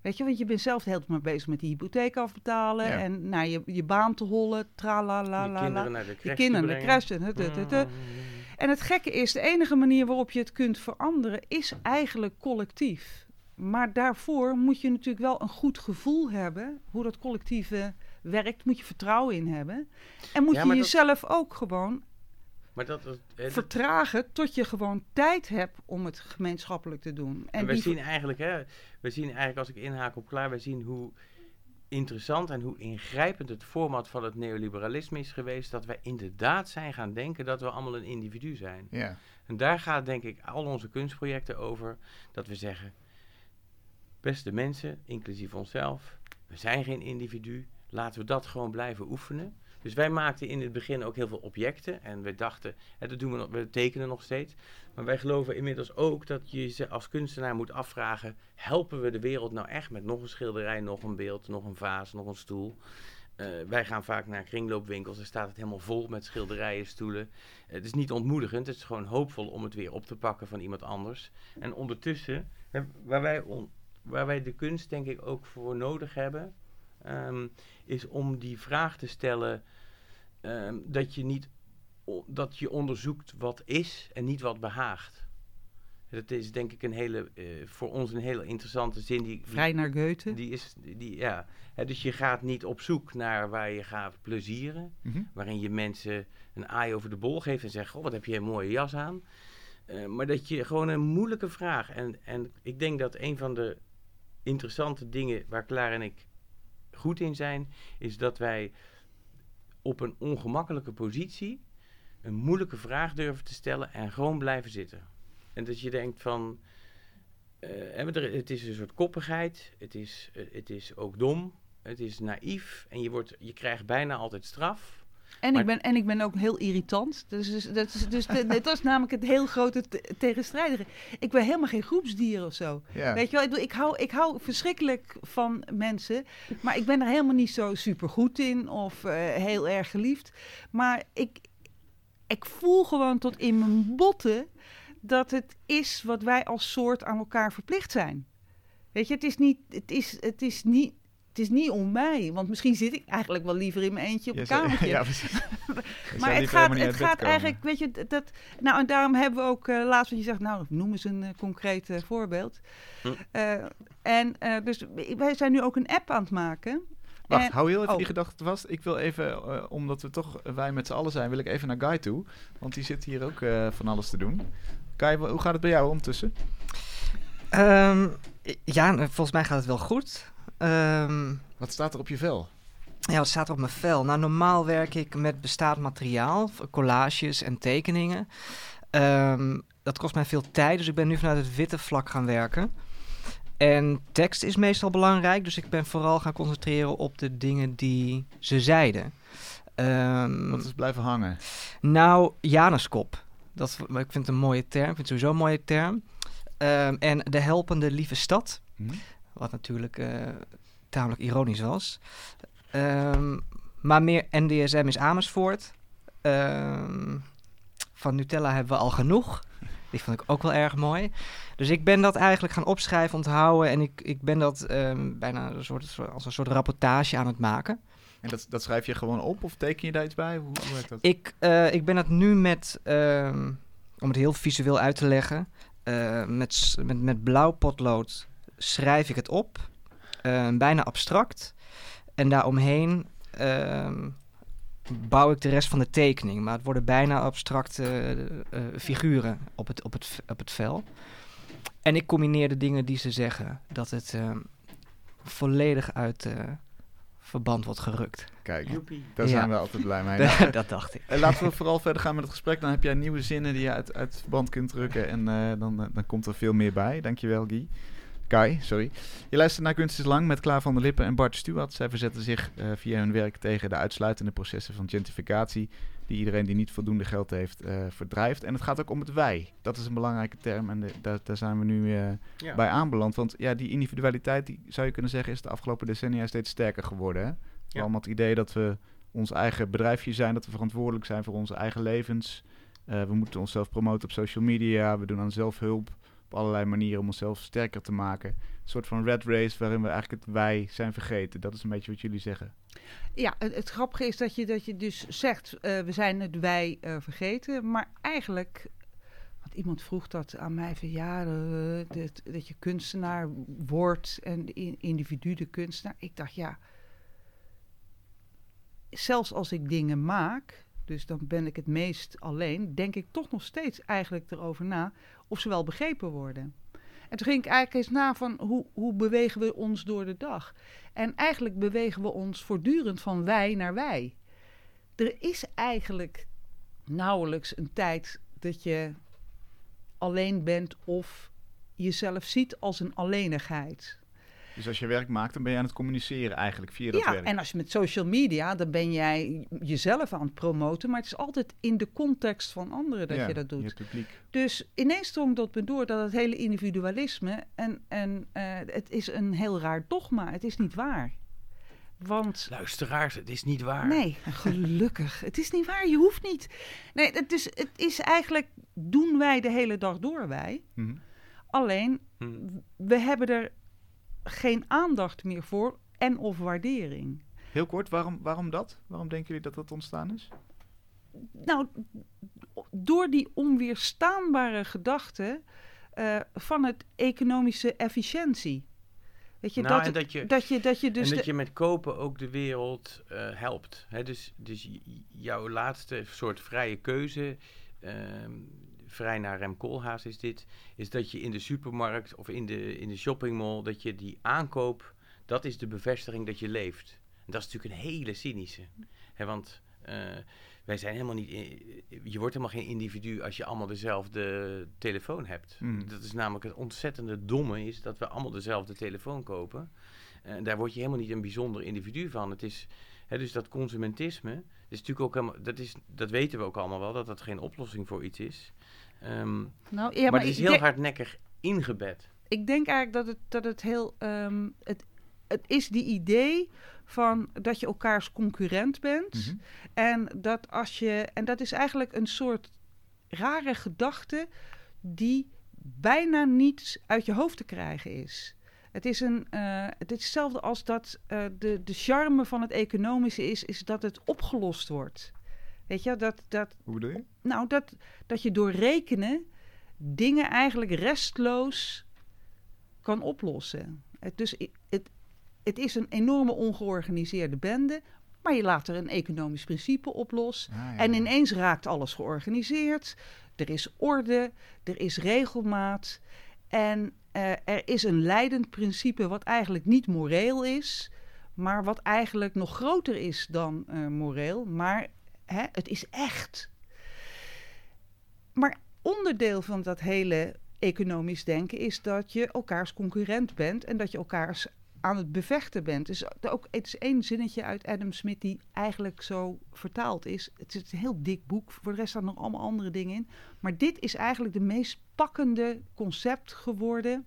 Weet je, want je bent zelf heel maar bezig met die hypotheek afbetalen Ja. en naar je, je baan te hollen, tra la la je la kinderen la. naar de Je crash kinderen, te de brengen. crash. En het, gekke is, de enige manier waarop je het kunt veranderen is eigenlijk collectief. Maar daarvoor moet je natuurlijk wel een goed gevoel hebben hoe dat collectieve werkt. Moet je vertrouwen in hebben. En moet Ja, je dat- jezelf ook gewoon Maar dat, dat, vertragen tot je gewoon tijd hebt om het gemeenschappelijk te doen. En En we die zien eigenlijk, hè, we zien eigenlijk als ik inhaak op klaar, we zien hoe interessant en hoe ingrijpend het format van het neoliberalisme is geweest, dat wij inderdaad zijn gaan denken dat we allemaal een individu zijn. Ja. En daar gaat denk ik al onze kunstprojecten over, dat we zeggen, beste mensen, inclusief onszelf, we zijn geen individu, laten we dat gewoon blijven oefenen. Dus wij maakten in het begin ook heel veel objecten en we dachten, hè, dat doen we, we tekenen nog steeds, maar wij geloven inmiddels ook dat je je als kunstenaar moet afvragen, helpen we de wereld nou echt met nog een schilderij, nog een beeld, nog een vaas, nog een stoel? Eh, wij gaan vaak naar kringloopwinkels, daar staat het helemaal vol met schilderijen, stoelen. Het is niet ontmoedigend, het is gewoon hoopvol om het weer op te pakken van iemand anders. En ondertussen, waar wij de kunst denk ik ook voor nodig hebben, ehm, is om die vraag te stellen ehm, dat je niet dat je onderzoekt wat is en niet wat behaagt. Dat is denk ik een hele, eh, voor ons een hele interessante zin. Die, vrij naar Goethe. die is, die, ja. Dus je gaat niet op zoek naar waar je gaat plezieren. Mhm. Waarin je mensen een aai over de bol geeft en zegt: Goh, wat heb je een mooie jas aan. Eh, maar dat je gewoon een moeilijke vraag. En, en ik denk dat een van de interessante dingen waar Klaar en ik goed in zijn, is dat wij op een ongemakkelijke positie een moeilijke vraag durven te stellen en gewoon blijven zitten. En dat je denkt van. eh, het is een soort koppigheid, het is, eh, het is ook dom, het is naïef en je, wordt, je krijgt bijna altijd straf. En, Maar- ik ben, en ik ben ook heel irritant. Dus, dus, dat is, dus dat is namelijk het heel grote te- tegenstrijdige. Ik ben helemaal geen groepsdier of zo. Ja. Weet je wel, ik, bedoel, ik, hou, ik hou verschrikkelijk van mensen. Maar ik ben er helemaal niet zo super goed in of eh, heel erg geliefd. Maar ik, ik voel gewoon tot in mijn botten dat het is wat wij als soort aan elkaar verplicht zijn. Weet je, het is niet, het is, het is niet, het is niet om mij. Want misschien zit ik eigenlijk wel liever in mijn eentje op Ja, een kamertje. ja, Maar het gaat, het gaat eigenlijk, weet je, dat. Nou, en daarom hebben we ook eh, laatst wat je zegt, nou, noem eens een eh, concreet eh, voorbeeld. Hm. Eh, en eh, dus wij zijn nu ook een app aan het maken. Wacht, En- hou heel even oh. die gedachte vast. Ik wil even, omdat we toch wij met z'n allen zijn, wil ik even naar Guy toe. Want die zit hier ook eh, van alles te doen. Guy, hoe gaat het bij jou ondertussen? Ehm, ja, volgens mij gaat het wel goed. Ehm, Wat staat er op je vel? ja, wat staat er op mijn vel? Nou, normaal werk ik met bestaand materiaal, collages en tekeningen. Ehm, dat kost mij veel tijd, dus ik ben nu vanuit het witte vlak gaan werken. En tekst is meestal belangrijk, dus ik ben vooral gaan concentreren op de dingen die ze zeiden. Ehm, Wat is blijven hangen? nou, Januskop. Dat, ik vind het een mooie term. Ik vind het sowieso een mooie term. En de helpende lieve stad. Hm? Wat natuurlijk eh, tamelijk ironisch was. Ehm, maar meer NDSM is Amersfoort. Ehm, van Nutella hebben we al genoeg. Die vond ik ook wel erg mooi. Dus ik ben dat eigenlijk gaan opschrijven, onthouden. En ik, ik ben dat ehm, bijna een soort, als een soort rapportage aan het maken. En dat, dat schrijf je gewoon op of teken je daar iets bij? Hoe, hoe werkt dat? Ik, eh, ik ben het nu met, om het heel visueel uit te leggen, eh, met, met, met blauw potlood schrijf ik het op, eh, bijna abstract. En daaromheen ehm, bouw ik de rest van de tekening. Maar het worden bijna abstracte eh, eh, figuren op het, op, het, op het vel. En ik combineer de dingen die ze zeggen, dat het ehm, volledig uit eh, verband wordt gerukt. Kijk, Joepie. daar Ja. zijn we altijd blij mee. Nou, dat dacht ik. laten we vooral verder gaan met het gesprek. Dan heb jij nieuwe zinnen die je uit, uit verband kunt drukken. En eh, dan, dan komt er veel meer bij. Dankjewel, Guy. Kai, sorry. Je luistert naar Kunst is Lang met Klaar van der Lippen en Bart Stuart. Zij verzetten zich eh, via hun werk tegen de uitsluitende processen van gentrificatie... die iedereen die niet voldoende geld heeft eh, verdrijft. En het gaat ook om het wij. Dat is een belangrijke term en de- daar, daar zijn we nu eh, Ja. bij aanbeland. Want ja, die individualiteit, die, zou je kunnen zeggen, is de afgelopen decennia steeds sterker geworden. Hè? Ja. Allemaal het idee dat we ons eigen bedrijfje zijn, dat we verantwoordelijk zijn voor onze eigen levens. We moeten onszelf promoten op social media, we doen aan zelfhulp op allerlei manieren om onszelf sterker te maken. Een soort van red race waarin we eigenlijk het wij zijn vergeten. Dat is een beetje wat jullie zeggen. Ja, het, grappige is dat je, dat je dus zegt, eh, we zijn het wij eh, vergeten. Maar eigenlijk, want iemand vroeg dat aan mij van ja, eh, dat, dat je kunstenaar wordt en de in- individu de kunstenaar. Ik dacht ja, zelfs als ik dingen maak, dus dan ben ik het meest alleen, denk ik toch nog steeds eigenlijk erover na of ze wel begrepen worden. En toen ging ik eigenlijk eens na van hoe, hoe bewegen we ons door de dag? En eigenlijk bewegen we ons voortdurend van wij naar wij. Er is eigenlijk nauwelijks een tijd dat je alleen bent of jezelf ziet als een alleenigheid. Dus als je werk maakt, dan ben je aan het communiceren eigenlijk via dat ja, werk. en als je met social media, dan ben jij jezelf aan het promoten, maar het is altijd in de context van anderen dat Ja, je dat doet. Je publiek. Dus ineens drong dat me door dat het hele individualisme en, en eh, het is een heel raar dogma. Het is niet waar. Want Luisteraars, het is niet waar. Nee, gelukkig. het is niet waar, je hoeft niet. Nee, het is, het is eigenlijk, doen wij de hele dag door wij. Mhm. Alleen, Hm. we hebben er geen aandacht meer voor en of waardering. Heel kort, waarom, waarom dat? Waarom denken jullie dat dat ontstaan is? Nou, door die onweerstaanbare gedachte eh, van het economische efficiëntie. Weet je, Nou, dat, en dat je- dat je, dat je dus en dat de- je met kopen ook de wereld eh, helpt. Hè? Dus, dus jouw laatste soort vrije keuze, ehm, vrij naar Rem Koolhaas is dit, is dat je in de supermarkt of in de, in de shoppingmall, dat je die aankoop, dat is de bevestiging dat je leeft. En dat is natuurlijk een hele cynische. Hè? Want eh, wij zijn helemaal niet, i- je wordt helemaal geen individu als je allemaal dezelfde telefoon hebt. Mhm. Dat is namelijk het ontzettende domme is dat we allemaal dezelfde telefoon kopen. En daar word je helemaal niet een bijzonder individu van. Het is, hè, dus dat consumentisme, is natuurlijk ook helemaal, dat, is, dat weten we ook allemaal wel, dat dat geen oplossing voor iets is. Ehm, nou, ja, maar, het is heel denk- hardnekkig ingebed. ik denk eigenlijk dat het, dat het heel. ehm, het, het is die idee van dat je elkaars concurrent bent. Mhm. En dat als je. En dat is eigenlijk een soort rare gedachte die bijna niet uit je hoofd te krijgen is. Het is, een, eh, het is hetzelfde als dat eh, de, de charme van het economische is, is dat het opgelost wordt. Weet je, dat, dat, Hoe bedoel je? nou, dat, dat je door rekenen dingen eigenlijk restloos kan oplossen. Het, dus het, het is een enorme ongeorganiseerde bende, maar je laat er een economisch principe op los. Ah, ja. En ineens raakt alles georganiseerd. Er is orde, er is regelmaat. En eh, er is een leidend principe wat eigenlijk niet moreel is, maar wat eigenlijk nog groter is dan eh, moreel. Maar hè, het is echt. Maar onderdeel van dat hele economisch denken is dat je elkaars concurrent bent en dat je elkaars aan het bevechten bent. Dus ook, het is één zinnetje uit Adam Smith die eigenlijk zo vertaald is. Het is een heel dik boek, voor de rest staan nog allemaal andere dingen in. Maar dit is eigenlijk de meest pakkende concept geworden.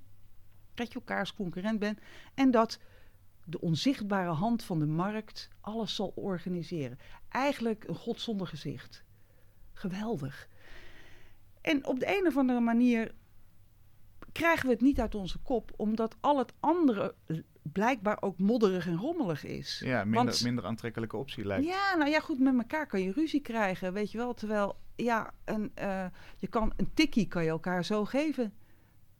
Dat je elkaars concurrent bent en dat de onzichtbare hand van de markt alles zal organiseren. Eigenlijk een god zonder gezicht. Geweldig. En op de een of andere manier krijgen we het niet uit onze kop, omdat al het andere blijkbaar ook modderig en rommelig is. Ja, minder, Want- minder aantrekkelijke optie lijkt. Ja, nou ja, goed, met elkaar kan je ruzie krijgen, weet je wel. Terwijl, ja, een, eh, je kan een tikkie kan je elkaar zo geven.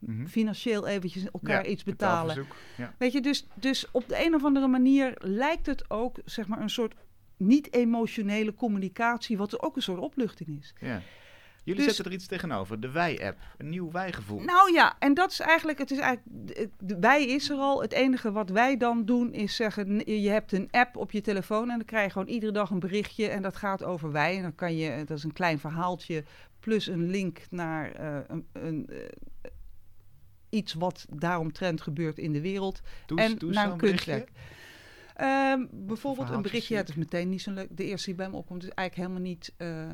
Mhm. Financieel eventjes elkaar Ja, iets betalen. Ja. Weet je, dus, dus op de een of andere manier lijkt het ook, zeg maar, een soort niet-emotionele communicatie, wat er ook een soort opluchting is. Ja. Jullie Dus- zetten er iets tegenover. De wij-app. Een nieuw wij-gevoel. Nou ja, en dat is eigenlijk, het is eigenlijk, de, de- wij is er al. Het enige wat wij dan doen is zeggen, je hebt een app op je telefoon en dan krijg je gewoon iedere dag een berichtje en dat gaat over wij. En dan kan je, dat is een klein verhaaltje plus een link naar eh, een, een, eh, iets wat daaromtrent gebeurt in de wereld. Doe, en doe naar een kunstwerk. Ehm, bijvoorbeeld een berichtje, ja, het is meteen niet zo leuk. De eerste die bij me opkomt is eigenlijk helemaal niet... eh,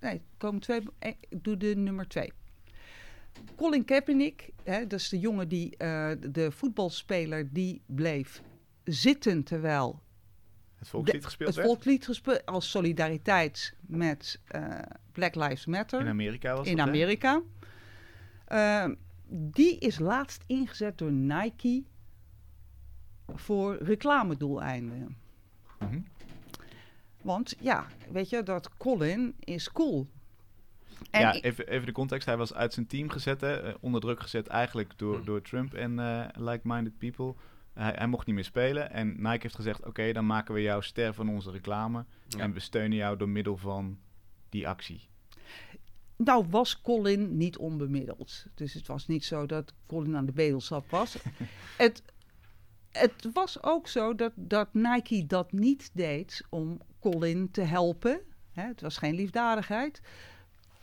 nee, komen twee... eh, Ik doe de nummer twee. Colin Kaepernick, hè, dat is de jongen die... eh, de voetbalspeler die bleef zitten terwijl Het volkslied de- gespeeld het werd. volkslied gespeeld... als solidariteit met Black Lives Matter In Amerika was in dat? Amerika. Ehm, die is laatst ingezet door Nike voor reclamedoeleinden. Mhm. Want ja, weet je, dat Colin is cool. En ja, even, even de context. Hij was uit zijn team gezet, hè, eh, onder druk gezet eigenlijk door, Hm. door Trump en eh, like-minded people. Hij, hij mocht niet meer spelen en Nike heeft gezegd, oké, dan maken we jou ster van onze reclame. Ja. En we steunen jou door middel van die actie. Nou was Colin niet onbemiddeld. Dus het was niet zo dat Colin aan de bedelsap was. het, het was ook zo dat, dat Nike dat niet deed om Colin te helpen. Hè, het was geen liefdadigheid.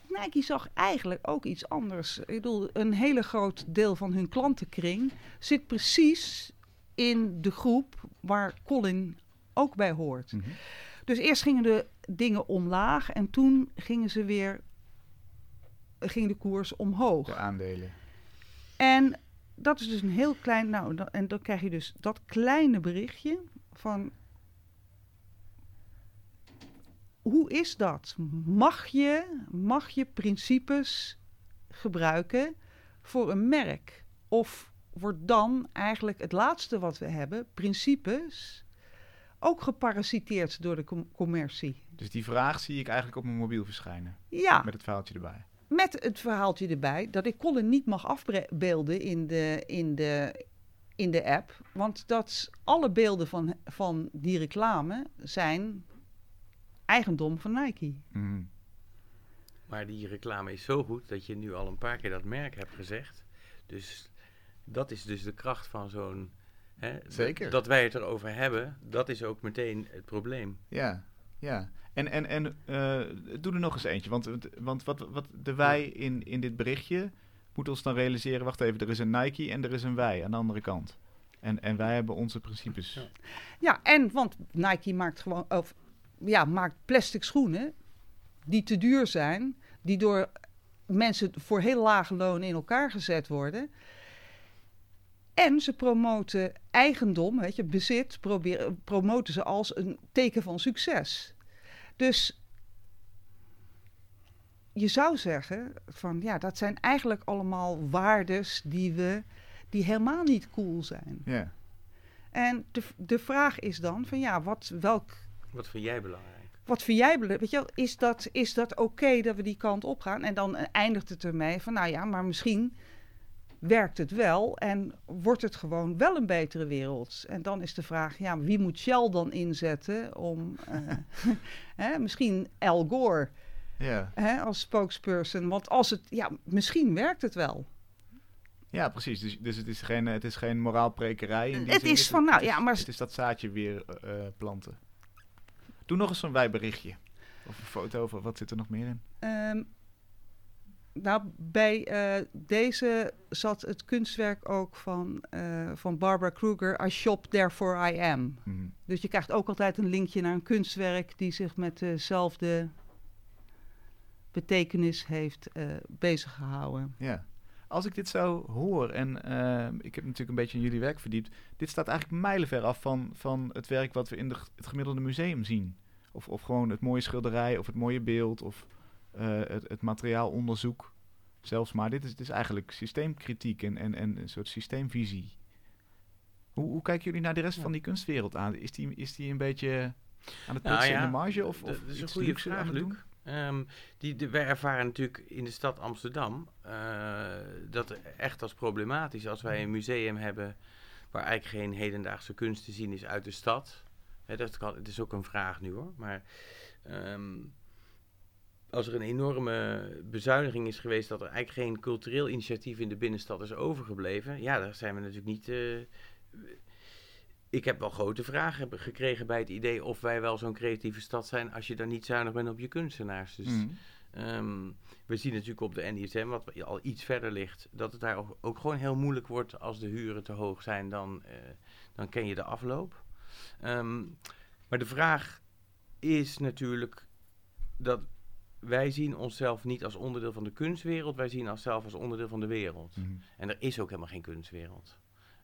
Nike zag eigenlijk ook iets anders. Ik bedoel, een hele groot deel van hun klantenkring zit precies in de groep waar Colin ook bij hoort. Mhm. Dus eerst gingen de dingen omlaag en toen gingen ze weer ging de koers omhoog. De aandelen. En dat is dus een heel klein. Nou, en dan krijg je dus dat kleine berichtje van. Hoe is dat? Mag je, mag je principes gebruiken voor een merk? Of wordt dan eigenlijk het laatste wat we hebben, principes, ook geparasiteerd door de com- commercie? Dus die vraag zie ik eigenlijk op mijn mobiel verschijnen. Ja. Met het verhaaltje erbij. Met het verhaaltje erbij dat ik Colin niet mag afbeelden in de, in de, in de app. Want dat alle beelden van, van die reclame zijn eigendom van Nike. Mhm. Maar die reclame is zo goed dat je nu al een paar keer dat merk hebt gezegd. Dus dat is dus de kracht van zo'n. hè, dat- Zeker. Dat wij het erover hebben, dat is ook meteen het probleem. Ja, ja. En, en, en eh, doe er nog eens eentje. Want, want wat, wat de wij in, in dit berichtje moet ons dan realiseren... Wacht even, er is een Nike en er is een wij aan de andere kant. En, en wij hebben onze principes. Ja. Ja, en want Nike maakt gewoon. Of, ja, maakt plastic schoenen die te duur zijn, die door mensen voor heel lage lonen in elkaar gezet worden. En ze promoten eigendom, weet je, bezit, proberen, promoten ze als een teken van succes. Dus je zou zeggen van ja, dat zijn eigenlijk allemaal waardes die we die helemaal niet cool zijn. Ja. En de, de vraag is dan van ja, wat, welk, Wat vind jij belangrijk? wat vind jij belangrijk? Weet je wel, is dat, is dat oké dat we die kant op gaan? En dan eindigt het ermee van nou ja, maar misschien werkt het wel en wordt het gewoon wel een betere wereld. En dan is de vraag, ja, wie moet Shell dan inzetten om, eh, hè, misschien Al Gore Ja. hè, als spokesperson. Want als het, ja, misschien werkt het wel. ja, precies. Dus, dus het, is geen, het is geen moraalprekerij. In die Het zin. is van, nou, het is- ja, maar- Het is dat zaadje weer eh, planten. Doe nog eens zo'n wij berichtje. Of een foto, of wat zit er nog meer in? Ehm, nou, bij eh, deze zat het kunstwerk ook van, eh, van Barbara Kruger, I shop, therefore I am. Mhm. Dus je krijgt ook altijd een linkje naar een kunstwerk die zich met dezelfde betekenis heeft eh bezig gehouden. Ja. Als ik dit zo hoor, en ik heb natuurlijk een beetje in jullie werk verdiept, dit staat eigenlijk mijlenver af van, van het werk wat we in de, het gemiddelde museum zien. Of, of gewoon het mooie schilderij, of het mooie beeld, of het, het materiaalonderzoek zelfs. Maar dit is, dit is eigenlijk systeemkritiek en, en, en een soort systeemvisie. Hoe, hoe kijken jullie naar de rest Ja. van die kunstwereld aan? Is die, is die een beetje aan het Nou in de marge? Of, dat of is een goede vraag, Luc. Ehm, die, de, wij ervaren natuurlijk in de stad Amsterdam eh, dat echt als problematisch als wij een museum hebben waar eigenlijk geen hedendaagse kunst te zien is uit de stad. Hè, dat kan, het is ook een vraag nu hoor. Maar ehm, als er een enorme bezuiniging is geweest dat er eigenlijk geen cultureel initiatief in de binnenstad is overgebleven, ja, daar zijn we natuurlijk niet. eh, ik heb wel grote vragen hebben gekregen bij het idee of wij wel zo'n creatieve stad zijn als je dan niet zuinig bent op je kunstenaars. Dus Mhm. ehm, we zien natuurlijk op de NISM, wat al iets verder ligt, dat het daar ook, ook gewoon heel moeilijk wordt als de huren te hoog zijn, dan, eh, dan ken je de afloop. Ehm, maar de vraag is natuurlijk dat wij zien onszelf niet als onderdeel van de kunstwereld, wij zien onszelf als onderdeel van de wereld. Mhm. En er is ook helemaal geen kunstwereld.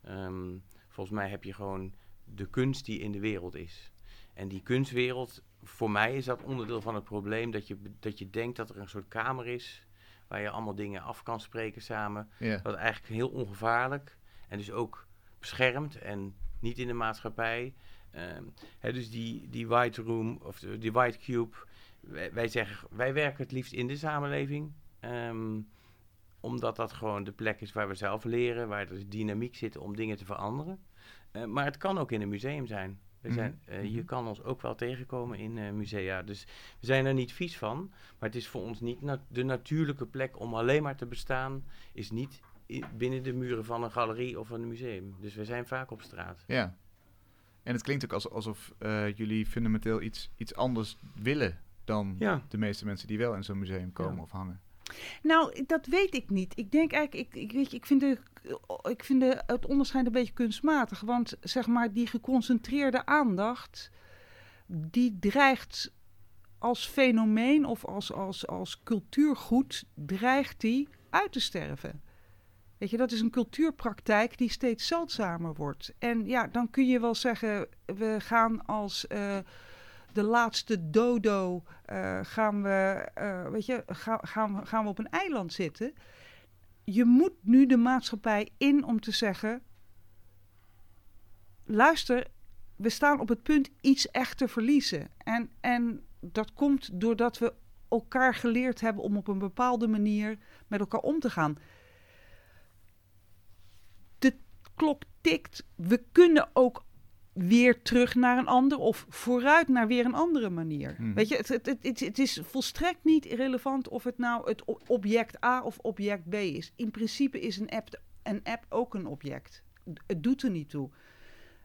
Ehm, volgens mij heb je gewoon de kunst die in de wereld is. En die kunstwereld, voor mij is dat onderdeel van het probleem dat je, dat je denkt dat er een soort kamer is waar je allemaal dingen af kan spreken samen. Ja. Wat eigenlijk heel ongevaarlijk en dus ook beschermd en niet in de maatschappij. Ehm, hè, dus die, die white room of de- die white cube, wij, wij zeggen wij werken het liefst in de samenleving. Ehm, omdat dat gewoon de plek is waar we zelf leren, waar er dynamiek zit om dingen te veranderen. Eh, maar het kan ook in een museum zijn. We Mhm. zijn eh, Je Mhm. kan ons ook wel tegenkomen in eh, musea. Dus we zijn er niet vies van. Maar het is voor ons niet na- de natuurlijke plek om alleen maar te bestaan. Is niet binnen de muren van een galerie of een museum. Dus we zijn vaak op straat. Ja. En het klinkt ook als, alsof eh, jullie fundamenteel iets, iets anders willen dan Ja. de meeste mensen die wel in zo'n museum komen Ja. of hangen. Nou, dat weet ik niet. Ik denk eigenlijk, ik, ik, weet je, ik vind, de, ik vind de, het onderscheid een beetje kunstmatig. Want zeg maar, die geconcentreerde aandacht, die dreigt als fenomeen of als, als, als cultuurgoed, dreigt die uit te sterven. Weet je, dat is een cultuurpraktijk die steeds zeldzamer wordt. En ja, dan kun je wel zeggen, we gaan als eh, de laatste dodo, eh, gaan, we, eh, weet je, ga, gaan, we, gaan we op een eiland zitten. Je moet nu de maatschappij in om te zeggen, luister, we staan op het punt iets echt te verliezen. En, en dat komt doordat we elkaar geleerd hebben om op een bepaalde manier met elkaar om te gaan. De klok tikt. We kunnen ook weer terug naar een ander of vooruit naar weer een andere manier. Mhm. Weet je, het, het, het, het is volstrekt niet relevant of het nou het object A of object B is. In principe is een app, een app ook een object. Het doet er niet toe.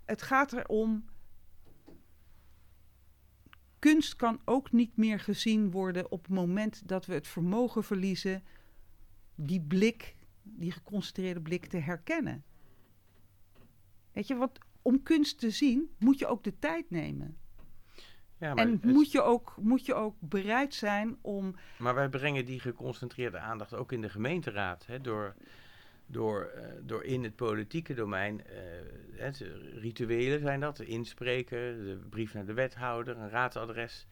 Het gaat erom. Kunst kan ook niet meer gezien worden op het moment dat we het vermogen verliezen die blik, die geconcentreerde blik te herkennen. Weet je, wat om kunst te zien moet je ook de tijd nemen. Ja, maar, en het- moet je, ook, moet je ook bereid zijn om. maar wij brengen die geconcentreerde aandacht ook in de gemeenteraad. Hè, door, door, eh, door in het politieke domein, eh, hè, ze- rituelen zijn dat, inspreken, de brief naar de wethouder, een raadsadres.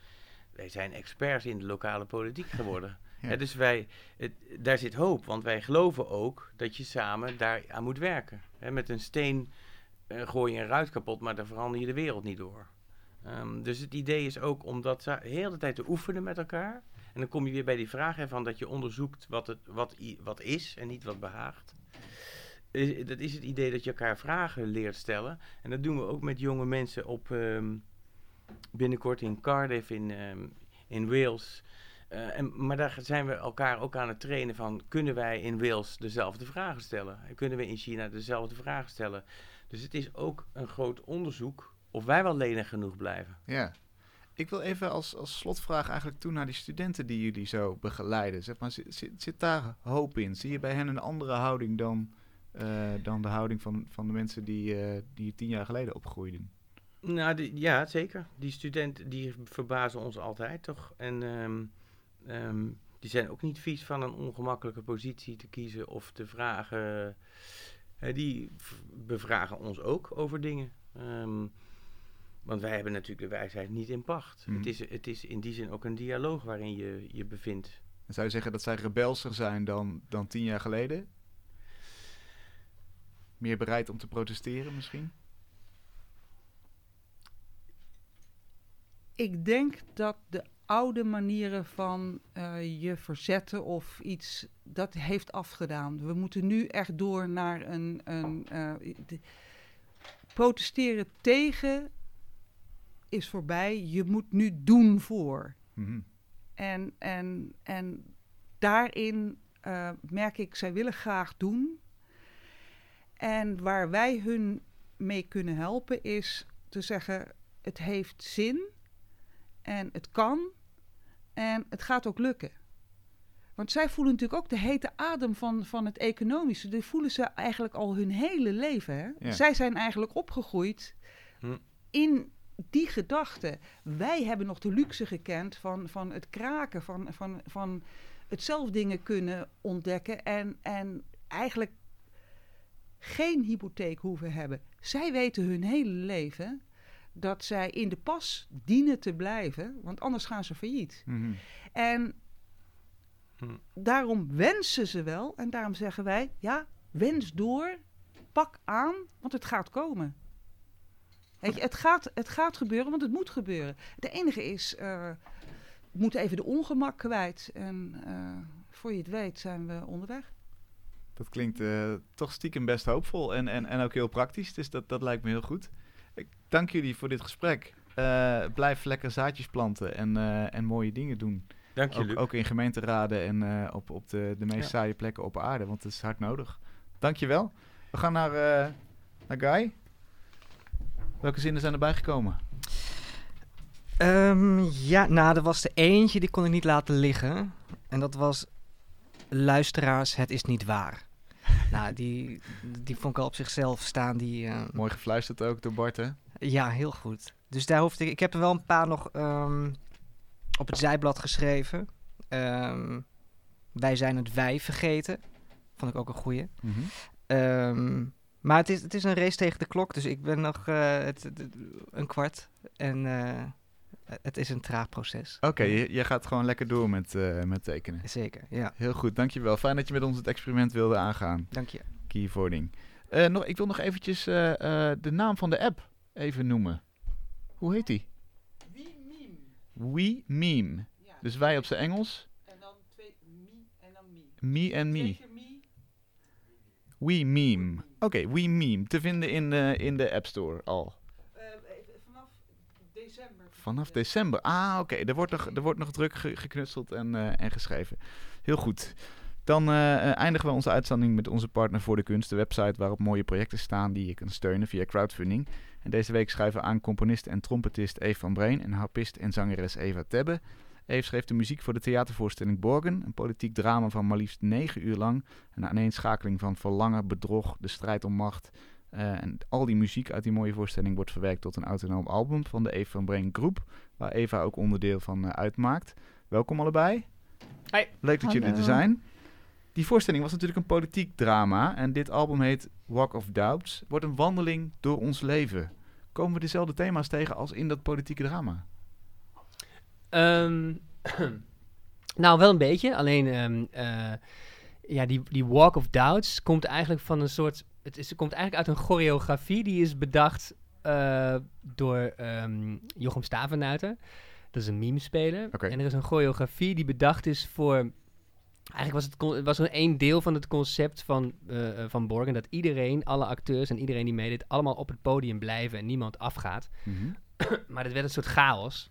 Wij zijn experts in de lokale politiek geworden. Ja. Hè, dus wij, het, daar zit hoop, want wij geloven ook dat je samen daar aan moet werken. Hè, met een steen eh, gooi je een ruit kapot, maar daar verander je de wereld niet door. Ehm, dus het idee is ook om dat za- de hele tijd te oefenen met elkaar. En dan kom je weer bij die vraag van dat je onderzoekt wat, het, wat, wat is en niet wat behaagt. Eh, dat is het idee dat je elkaar vragen leert stellen. En dat doen we ook met jonge mensen op ehm, binnenkort in Cardiff in, ehm, in Wales. Eh, en, maar daar zijn we elkaar ook aan het trainen van... kunnen wij in Wales dezelfde vragen stellen? En kunnen we in China dezelfde vragen stellen? Dus het is ook een groot onderzoek of wij wel lenig genoeg blijven. Ja. Ik wil even als, als slotvraag eigenlijk toe naar die studenten die jullie zo begeleiden. Zeg maar, zit, zit, zit daar hoop in? Zie je bij hen een andere houding dan, eh, dan de houding van, van de mensen die, eh, die tien jaar geleden opgroeiden? Nou, die- ja, zeker. Die studenten die verbazen ons altijd, toch? En ehm, ehm, die zijn ook niet vies van een ongemakkelijke positie te kiezen of te vragen. Die bevragen ons ook over dingen. Ehm, want wij hebben natuurlijk de wijsheid niet in pacht. Mhm. Het, is, het is in die zin ook een dialoog waarin je je bevindt. Zou je zeggen dat zij rebelser zijn dan, dan tien jaar geleden? Meer bereid om te protesteren misschien? Ik denk dat de oude manieren van eh, je verzetten of iets, dat heeft afgedaan. We moeten nu echt door naar een, een eh, de- protesteren tegen is voorbij. Je moet nu doen voor. Mhm. En, en, en daarin eh, merk ik, zij willen graag doen. En waar wij hun mee kunnen helpen is te zeggen, het heeft zin en het kan en het gaat ook lukken. Want zij voelen natuurlijk ook de hete adem van, van het economische. Die voelen ze eigenlijk al hun hele leven. Hè? Ja. Zij zijn eigenlijk opgegroeid Hm. in die gedachte. Wij hebben nog de luxe gekend van, van het kraken, van, van, van het zelf dingen kunnen ontdekken en, en eigenlijk geen hypotheek hoeven hebben. Zij weten hun hele leven dat zij in de pas dienen te blijven, want anders gaan ze failliet. Mhm. En Hm. daarom wensen ze wel, en daarom zeggen wij, ja, wens door, pak aan, want het gaat komen. Weet je, het gaat, het gaat gebeuren, want het moet gebeuren. De enige is, eh, we moeten even de ongemak kwijt. En eh, voor je het weet zijn we onderweg. Dat klinkt eh, toch stiekem best hoopvol en, en, en ook heel praktisch. Dus dat, dat lijkt me heel goed. Ik dank jullie voor dit gesprek. Eh, blijf lekker zaadjes planten en, eh, en mooie dingen doen. Dank je, Ook, ook in gemeenteraden en eh, op, op de, de meest Ja. saaie plekken op aarde. Want het is hard nodig. Dank je wel. We gaan naar, eh, naar Guy. Welke zinnen zijn erbij gekomen? Ehm, ja, nou, er was er eentje die kon ik niet laten liggen. En dat was... Luisteraars, het is niet waar. nou, die, die vond ik al op zichzelf staan. Die, eh, Mooi gefluisterd ook door Bart, hè? Ja, heel goed. Dus daar hoefde ik... Ik heb er wel een paar nog ehm, op het zijblad geschreven. Ehm, wij zijn het wij vergeten. Vond ik ook een goeie. Mhm. Ehm, maar het is, het is een race tegen de klok, dus ik ben nog eh, het, het- een kwart. En eh, het is een traag proces. Oké, je, je gaat gewoon lekker door met, eh, met tekenen. Zeker, ja. Heel goed, dankjewel. Fijn dat je met ons het experiment wilde aangaan. Dank je. Keyboarding. Eh nog, ik wil nog eventjes eh, eh, de naam van de app even noemen. Hoe heet die? Wie meme? We Meme. Ja. Dus wij op zijn Engels. En dan twee me en dan me. Me en me. We Meme. Oké, We Meme. Te vinden in, eh, in de App Store al. Vanaf december. Ah, oké. Er, wordt nog- er wordt nog druk ge- geknutseld en, eh, en geschreven. Heel goed. Dan eh, eh, eindigen we onze uitzending met onze partner voor de kunst, de website waarop mooie projecten staan die je kan steunen via crowdfunding. En deze week schrijven aan componist en trompetist Eve van Breen en harpist en zangeres Eva Tebbe. Eve schreef de muziek voor de theatervoorstelling Borgen, een politiek drama van maar liefst negen uur lang. Een aaneenschakeling van verlangen, bedrog, de strijd om macht. Eh, en al die muziek uit die mooie voorstelling wordt verwerkt tot een autonoom album van de Eve van Breen Groep, waar Eva ook onderdeel van eh, uitmaakt. Welkom allebei. Hi. Leuk dat jullie er zijn. Die voorstelling was natuurlijk een politiek drama en dit album heet Walk of Doubts. Wordt een wandeling door ons leven. Komen we dezelfde thema's tegen als in dat politieke drama? Ehm, nou, wel een beetje. Alleen, ehm, eh, ja, die, die Walk of Doubts komt eigenlijk van een soort... Het is, komt eigenlijk uit een choreografie die is bedacht eh, door ehm, Jochem Stavenuiter. Dat is een meme-speler. En er is een choreografie die bedacht is voor... Eigenlijk was het, con- was een één deel van het concept van, eh, van Borgen... dat iedereen, alle acteurs en iedereen die meedeed... allemaal op het podium blijven en niemand afgaat. Maar het werd een soort chaos.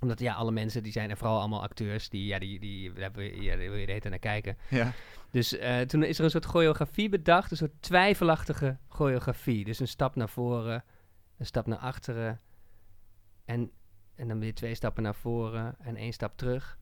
Omdat ja, alle mensen die zijn, en vooral allemaal acteurs, die, ja, die, die, daar wil je, ja, daar wil je de hele tijd naar kijken. Ja. Dus eh, toen is er een soort choreografie bedacht, een soort twijfelachtige choreografie. Dus een stap naar voren, een stap naar achteren. En en dan weer twee stappen naar voren en één stap terug.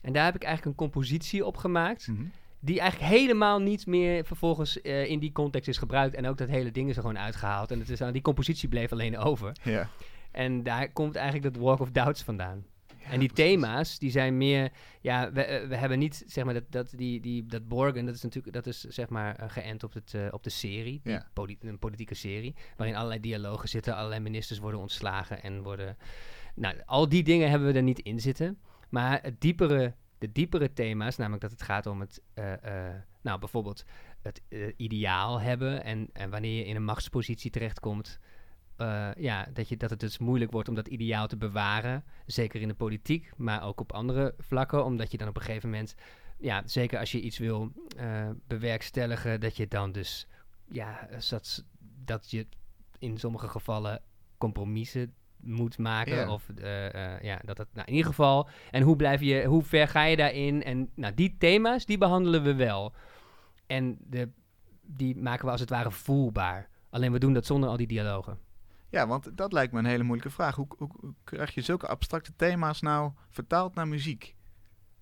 En daar heb ik eigenlijk een compositie op gemaakt. Mhm. Die eigenlijk helemaal niet meer vervolgens eh, in die context is gebruikt. En ook dat hele ding is er gewoon uitgehaald. En het is, aan die compositie bleef alleen over. Ja. En daar komt eigenlijk dat Walk of Doubts vandaan. Ja, en die precies. thema's, die zijn meer... Ja, we, eh, we hebben niet, zeg maar, dat, dat, die, die, dat Borgen, dat is natuurlijk, dat is zeg maar eh, geënt op, het, eh, op de serie. Ja. een politieke serie. Waarin allerlei dialogen zitten, allerlei ministers worden ontslagen en worden... Nou, al die dingen hebben we er niet in zitten. Maar het diepere, de diepere thema's, namelijk dat het gaat om het... nou, bijvoorbeeld het ideaal hebben en, en wanneer je in een machtspositie terechtkomt... eh, ja, dat, je, dat het dus moeilijk wordt om dat ideaal te bewaren. Zeker in de politiek, maar ook op andere vlakken. Omdat je dan op een gegeven moment, ja, zeker als je iets wil eh, bewerkstelligen, dat je dan dus, ja, dat, dat je in sommige gevallen compromissen moet maken. Of eh, ja, dat het, nou in ieder geval. En hoe blijf je, hoe ver ga je daarin? En nou, die thema's, die behandelen we wel. En de, die maken we als het ware voelbaar. Alleen we doen dat zonder al die dialogen. Ja, want dat lijkt me een hele moeilijke vraag. Hoe, hoe, krijg je zulke abstracte thema's nou vertaald naar muziek?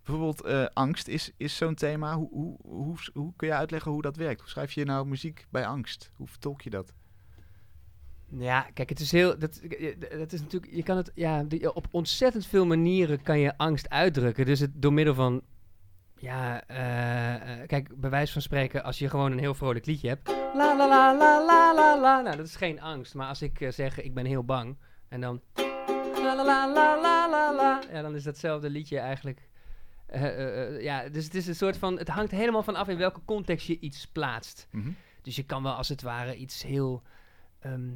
Bijvoorbeeld eh, angst is, is zo'n thema. Hoe, hoe, hoe, hoe kun je uitleggen hoe dat werkt? Hoe schrijf je nou muziek bij angst? Hoe vertolk je dat? Ja, kijk, het is heel. Dat, eh, dat is natuurlijk. Je kan het. Ja, op ontzettend veel manieren kan je angst uitdrukken. Dus het door middel van. Ja, eh, eh, kijk, bij wijze van spreken, als je gewoon een heel vrolijk liedje hebt. La la la la la la la. Nou, dat is geen angst. Maar als ik eh, zeg, ik ben heel bang. En dan. La la la la la la la. Ja, dan is datzelfde liedje eigenlijk. eh, eh, eh, ja, dus het is een soort van. Het hangt helemaal van af in welke context je iets plaatst. Mhm. Dus je kan wel als het ware iets heel. ehm,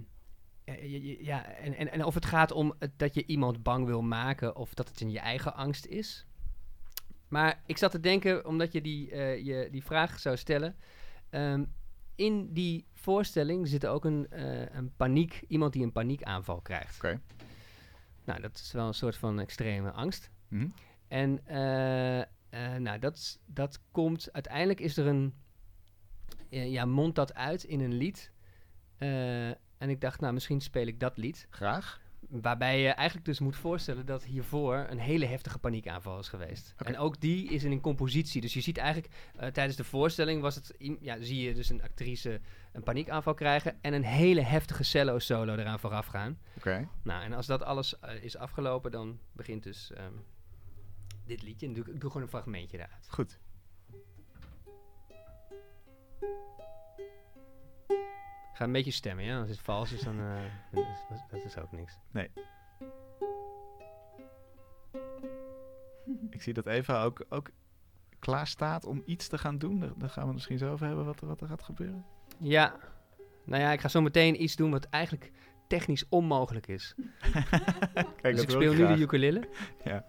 ja, en, en, en of het gaat om het, dat je iemand bang wil maken of dat het in je eigen angst is. Maar ik zat te denken, omdat je die, eh, je die vraag zou stellen. ehm, in die voorstelling zit ook een, eh, een paniek, iemand die een paniekaanval krijgt. Oké. Nou, dat is wel een soort van extreme angst. Mhm. En eh, nou, dat, dat komt, uiteindelijk is er een, ja, mondt dat uit in een lied. En ik dacht, nou, misschien speel ik dat lied. Graag. Waarbij je eigenlijk dus moet voorstellen dat hiervoor een hele heftige paniekaanval is geweest. En ook die is in een compositie. Dus je ziet eigenlijk, eh, tijdens de voorstelling was het, ja, zie je dus een actrice een paniekaanval krijgen en een hele heftige cello solo eraan vooraf gaan. Oké. Nou, en als dat alles eh, is afgelopen, dan begint dus ehm, dit liedje. En doe, ik- ik doe gewoon een fragmentje eruit. Goed. Ga een beetje stemmen, ja. Als het vals is, dan... eh, dat, is, dat is ook niks. Ik zie dat Eva ook, ook klaar staat om iets te gaan doen. Daar, daar gaan we het misschien zo over hebben wat, er- wat er gaat gebeuren. Ja, nou ja, ik ga zo meteen iets doen wat eigenlijk technisch onmogelijk is. Kijk, dus dat ik speel nu de ukulele. Ja.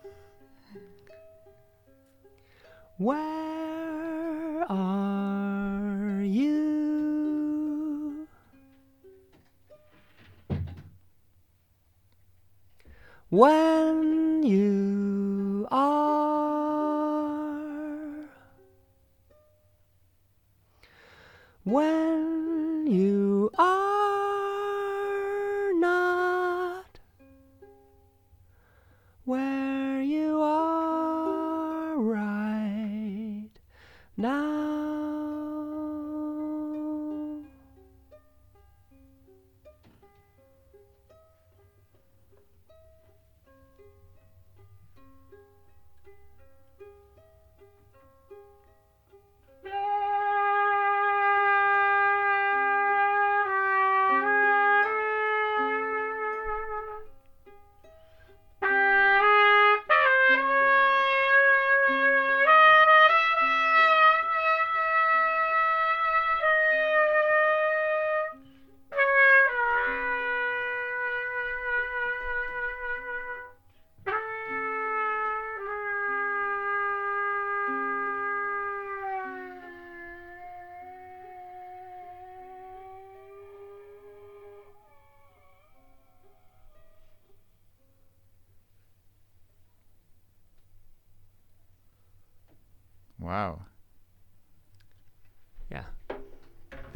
Where When you are. When you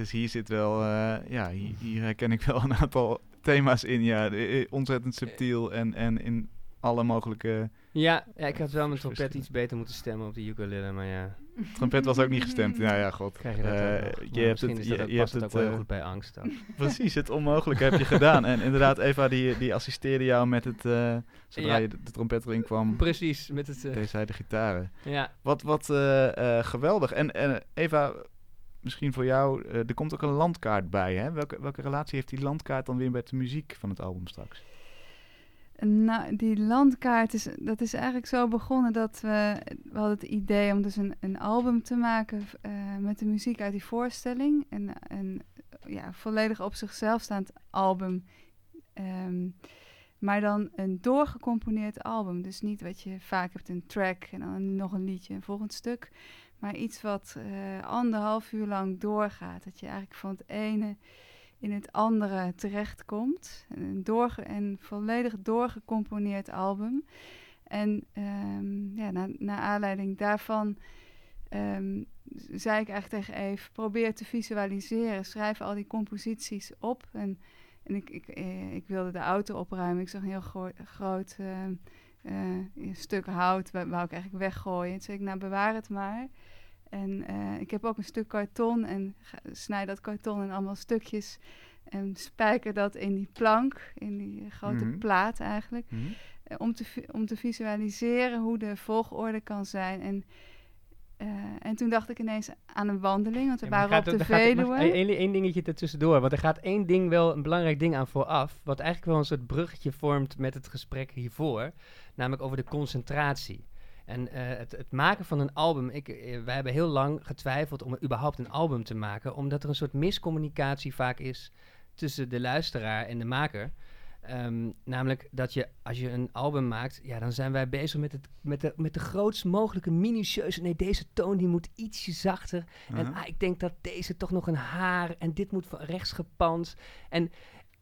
Dus hier zit wel, eh, ja, hier, hier herken ik wel een aantal thema's in. Ja, eh, ontzettend subtiel en, en in alle mogelijke... Ja, ja, ik had wel mijn trompet iets beter moeten stemmen op de ukulele, maar ja, Trompet was ook niet gestemd. Nou ja, god. krijg je dat je hebt misschien het, je, hebt het ook wel heel eh, goed bij angst ook. precies, het onmogelijke heb je gedaan. En inderdaad, Eva die, die assisteerde jou met het, zodra Ja. je de, de trompet erin kwam, Precies, met het... zij de gitaren. ja, Wat, wat geweldig. En en Eva, misschien voor jou, eh, er komt ook een landkaart bij. Hè? Welke, welke relatie heeft die landkaart dan weer met de muziek van het album straks? Nou, die landkaart, is, dat is eigenlijk zo begonnen dat we... We hadden het idee om dus een, een album te maken eh, met de muziek uit die voorstelling. En een ja, volledig op zichzelf staand album. Ehm, maar dan een doorgecomponeerd album. Dus niet wat je vaak hebt, een track en dan nog een liedje, een volgend stuk. Maar iets wat eh, anderhalf uur lang doorgaat. Dat je eigenlijk van het ene in het andere terechtkomt. Een en volledig doorgecomponeerd album. En ehm, ja, na, naar aanleiding daarvan ehm, zei ik eigenlijk tegen Eve, probeer te visualiseren. Schrijf al die composities op. En, en ik, ik, eh, ik wilde de auto opruimen. Ik zag een heel gro- groot ehm, eh, stuk hout, wou wou ik eigenlijk weggooien. Toen zei ik, nou bewaar het maar. En eh, ik heb ook een stuk karton en snij dat karton in allemaal stukjes. En spijker dat in die plank, in die grote Mhm. plaat eigenlijk. Eh, om, te, om te visualiseren hoe de volgorde kan zijn. En, eh, en toen dacht ik ineens aan een wandeling, want we Ja, waren op de er- Veluwe. één dingetje ertussendoor, want er gaat één ding wel, een belangrijk ding aan vooraf, wat eigenlijk wel een soort bruggetje vormt met het gesprek hiervoor, namelijk over de concentratie. En eh, het, het maken van een album, ik, eh, wij hebben heel lang getwijfeld om überhaupt een album te maken, omdat er een soort miscommunicatie vaak is tussen de luisteraar en de maker. Ehm, namelijk dat je, als je een album maakt, ja, dan zijn wij bezig met, het, met, de, met de grootst mogelijke minutieuze. Nee, deze toon die moet ietsje zachter. En Aha. ah, ik denk dat deze toch nog een haar en dit moet rechts gepand. En,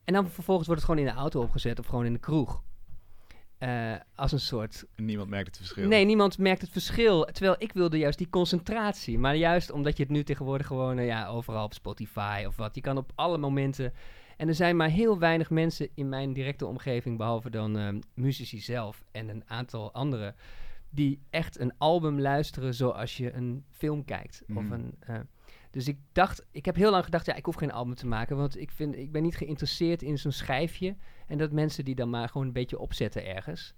en dan vervolgens wordt het gewoon in de auto opgezet of gewoon in de kroeg. Eh, als een soort. En niemand merkt het verschil. Nee, niemand merkt het verschil. Terwijl ik wilde juist die concentratie. Maar juist omdat je het nu tegenwoordig gewoon eh, ja, overal op Spotify of wat. Je kan op alle momenten. En er zijn maar heel weinig mensen in mijn directe omgeving, behalve dan ehm, muzici zelf en een aantal anderen, die echt een album luisteren zoals je een film kijkt. Of Mhm. een, eh, dus ik dacht, ik heb heel lang gedacht, ja, ik hoef geen album te maken, want ik, vind, ik ben niet geïnteresseerd in zo'n schijfje en dat mensen die dan maar gewoon een beetje opzetten ergens.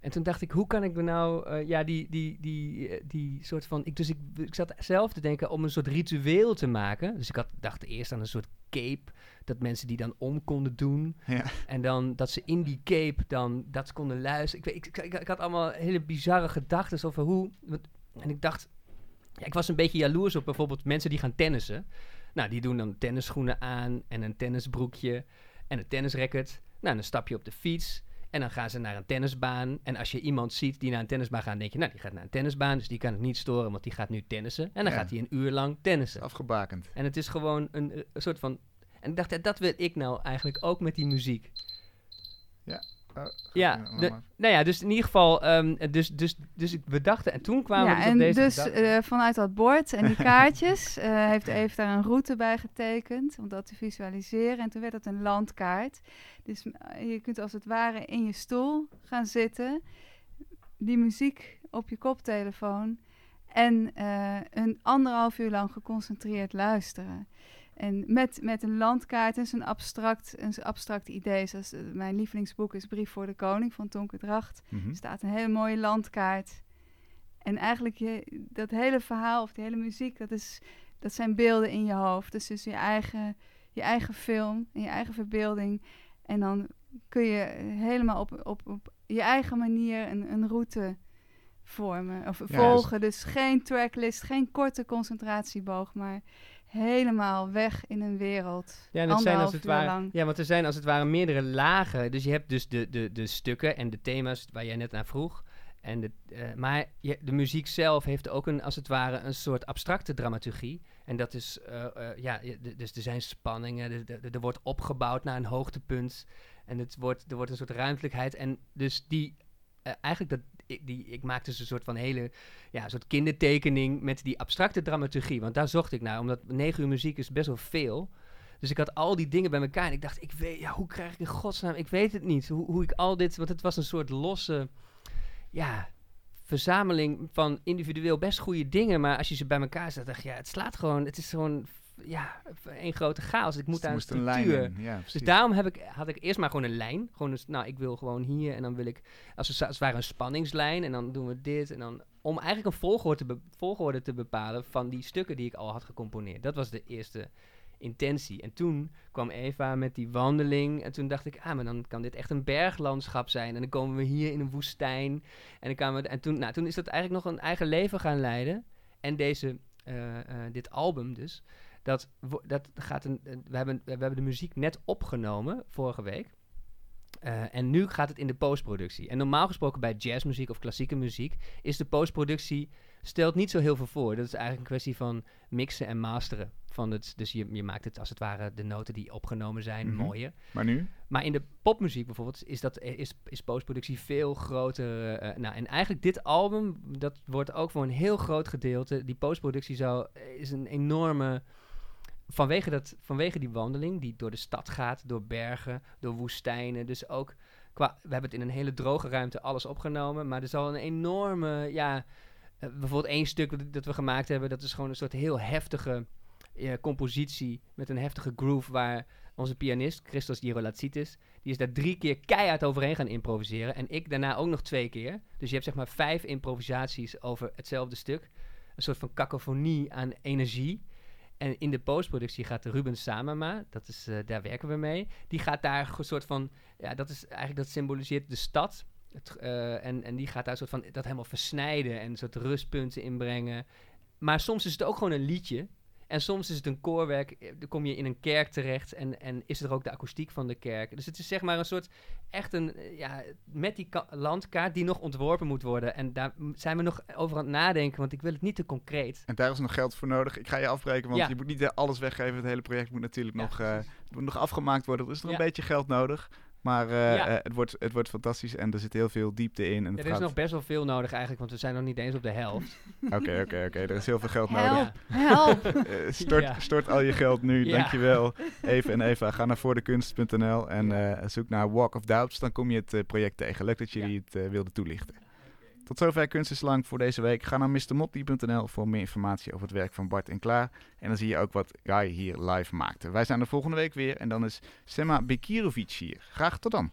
En toen dacht ik, hoe kan ik nou, eh, ja, die, die, die, eh, die soort van, ik, dus ik, ik zat zelf te denken om een soort ritueel te maken. Dus ik had, dacht eerst aan een soort cape, dat mensen die dan om konden doen. Ja. En dan dat ze in die cape dan dat konden luisteren. Ik, weet, ik, ik, ik had allemaal hele bizarre gedachten over hoe, en ik dacht, ja, ik was een beetje jaloers op bijvoorbeeld mensen die gaan tennissen. Nou, die doen dan tennisschoenen aan en een tennisbroekje en een tennisracket. Nou, dan stap je op de fiets en dan gaan ze naar een tennisbaan. En als je iemand ziet die naar een tennisbaan gaat, denk je, nou, die gaat naar een tennisbaan, dus die kan het niet storen, want die gaat nu tennissen. En dan Ja. gaat hij een uur lang tennissen. Afgebakend. En het is gewoon een, eh, een soort van. En ik dacht, ja, dat wil ik nou eigenlijk ook met die muziek. Oh, Ja, de- maar- Nou ja, dus in ieder geval, ehm, dus, dus, dus ik- we dachten, en toen kwamen we ja, dus op en deze dus eh, vanuit dat bord en die kaartjes eh, heeft Eve daar een route bij getekend om dat te visualiseren. En toen werd het een landkaart. Dus eh, je kunt als het ware in je stoel gaan zitten, die muziek op je koptelefoon en eh, een anderhalf uur lang geconcentreerd luisteren. En met, met een landkaart en zo'n abstract, een abstract idee. Zoals eh, mijn lievelingsboek is Brief voor de Koning van Tonke Dracht. Mhm. Er staat een hele mooie landkaart. En eigenlijk je, dat hele verhaal of die hele muziek, dat, is, dat zijn beelden in je hoofd. Dus, dus je, eigen, je eigen film en je eigen verbeelding. En dan kun je helemaal op, op, op je eigen manier een, een route vormen of dus- volgen. Dus geen tracklist, geen korte concentratieboog, maar helemaal weg in een wereld. Ja, en het zijn als het ware, lang. ja, want er zijn als het ware meerdere lagen. Dus je hebt dus de, de, de stukken en de thema's waar jij net naar vroeg. En de, eh, maar je, de muziek zelf heeft ook een, als het ware een soort abstracte dramaturgie. En dat is, eh, eh, ja, dus er zijn spanningen, er- wordt opgebouwd naar een hoogtepunt. En het wordt, er wordt een soort ruimtelijkheid. En dus die, eigenlijk dat, ik, die, ik maakte dus een soort van hele, ja, soort kindertekening met die abstracte dramaturgie. Want daar zocht ik naar, omdat negen uur muziek is best wel veel. Dus ik had al die dingen bij elkaar en ik dacht, ik weet, ja, hoe krijg ik in godsnaam, ik weet het niet. Hoe, hoe ik al dit, want het was een soort losse, ja, verzameling van individueel best goede dingen. Maar als je ze bij elkaar zet, dacht ja, het slaat gewoon, het is gewoon, ja, één grote chaos. Ik moet Dus daar een moest een lijn structuur. Ja, Dus daarom heb ik, had ik eerst maar gewoon een lijn. Gewoon een, s- nou, ik wil gewoon hier en dan wil ik, als het, als het ware een spanningslijn. En dan doen we dit en dan, om eigenlijk een volgorde te, volgorde te bepalen van die stukken die ik al had gecomponeerd. Dat was de eerste intentie. En toen kwam Eva met die wandeling. En toen dacht ik, ah, maar dan kan dit echt een berglandschap zijn. En dan komen we hier in een woestijn. En, dan kwamen we, en toen, nou, toen is dat eigenlijk nog een eigen leven gaan leiden. En deze, eh, eh, dit album dus, dat, dat gaat een, eh, we, hebben, we hebben de muziek net opgenomen vorige week. Eh, en nu gaat het in de postproductie. En normaal gesproken bij jazzmuziek of klassieke muziek is de postproductie stelt niet zo heel veel voor. Dat is eigenlijk een kwestie van mixen en masteren. Van het, dus je, je maakt het als het ware de noten die opgenomen zijn Mhm. mooier. Maar nu? Maar in de popmuziek bijvoorbeeld is, dat, is, is postproductie veel groter. eh, nou, en eigenlijk dit album, dat wordt ook voor een heel groot gedeelte. Die postproductie zou, is een enorme. Vanwege, dat, vanwege die wandeling die door de stad gaat, door bergen, door woestijnen. Dus ook qua. We hebben het in een hele droge ruimte alles opgenomen. Maar er zal een enorme. Ja, eh, bijvoorbeeld één stuk dat, we gemaakt hebben, dat is gewoon een soort heel heftige eh, compositie met een heftige groove waar onze pianist, Christos Girolatsitis, die is daar drie keer keihard overheen gaan improviseren. En ik daarna ook nog twee keer. Dus je hebt zeg maar vijf improvisaties over hetzelfde stuk. Een soort van cacophonie aan energie. En in de postproductie gaat Ruben Samama, dat is, eh, daar werken we mee, die gaat daar een soort van, ja, dat is eigenlijk, dat symboliseert de stad. Het, eh, en, en die gaat daar een soort van dat helemaal versnijden en een soort rustpunten inbrengen. Maar soms is het ook gewoon een liedje. En soms is het een koorwerk, eh, dan kom je in een kerk terecht en, en is er ook de akoestiek van de kerk. Dus het is zeg maar een soort, echt een, eh, ja, met die ka- landkaart die nog ontworpen moet worden. En daar zijn we nog over aan het nadenken, want ik wil het niet te concreet. En daar is nog geld voor nodig. Ik ga je afbreken, want Ja. je moet niet eh, alles weggeven. Het hele project moet natuurlijk Ja, nog, moet nog afgemaakt worden. Er is nog Ja. een beetje geld nodig. Maar eh, Ja. eh, het, wordt, het wordt fantastisch en er zit heel veel diepte in. En Ja, er is nog best wel veel nodig eigenlijk, want we zijn nog niet eens op de helft. Oké, oké, oké. Er is heel veel geld Help. nodig. Help! Eh, stort, Ja. stort al je geld nu. Ja. Dankjewel. Eva en Eva, ga naar voordekunst.nl en eh, zoek naar Walk of Doubts. Dan kom je het project tegen. Leuk dat jullie het wilden toelichten. Tot zover Kunst is Lang voor deze week. Ga naar mrmotley.nl voor meer informatie over het werk van Bart en Klaar. En dan zie je ook wat Guy hier live maakte. Wij zijn er volgende week weer en dan is Sema Bekirovic hier. Graag tot dan.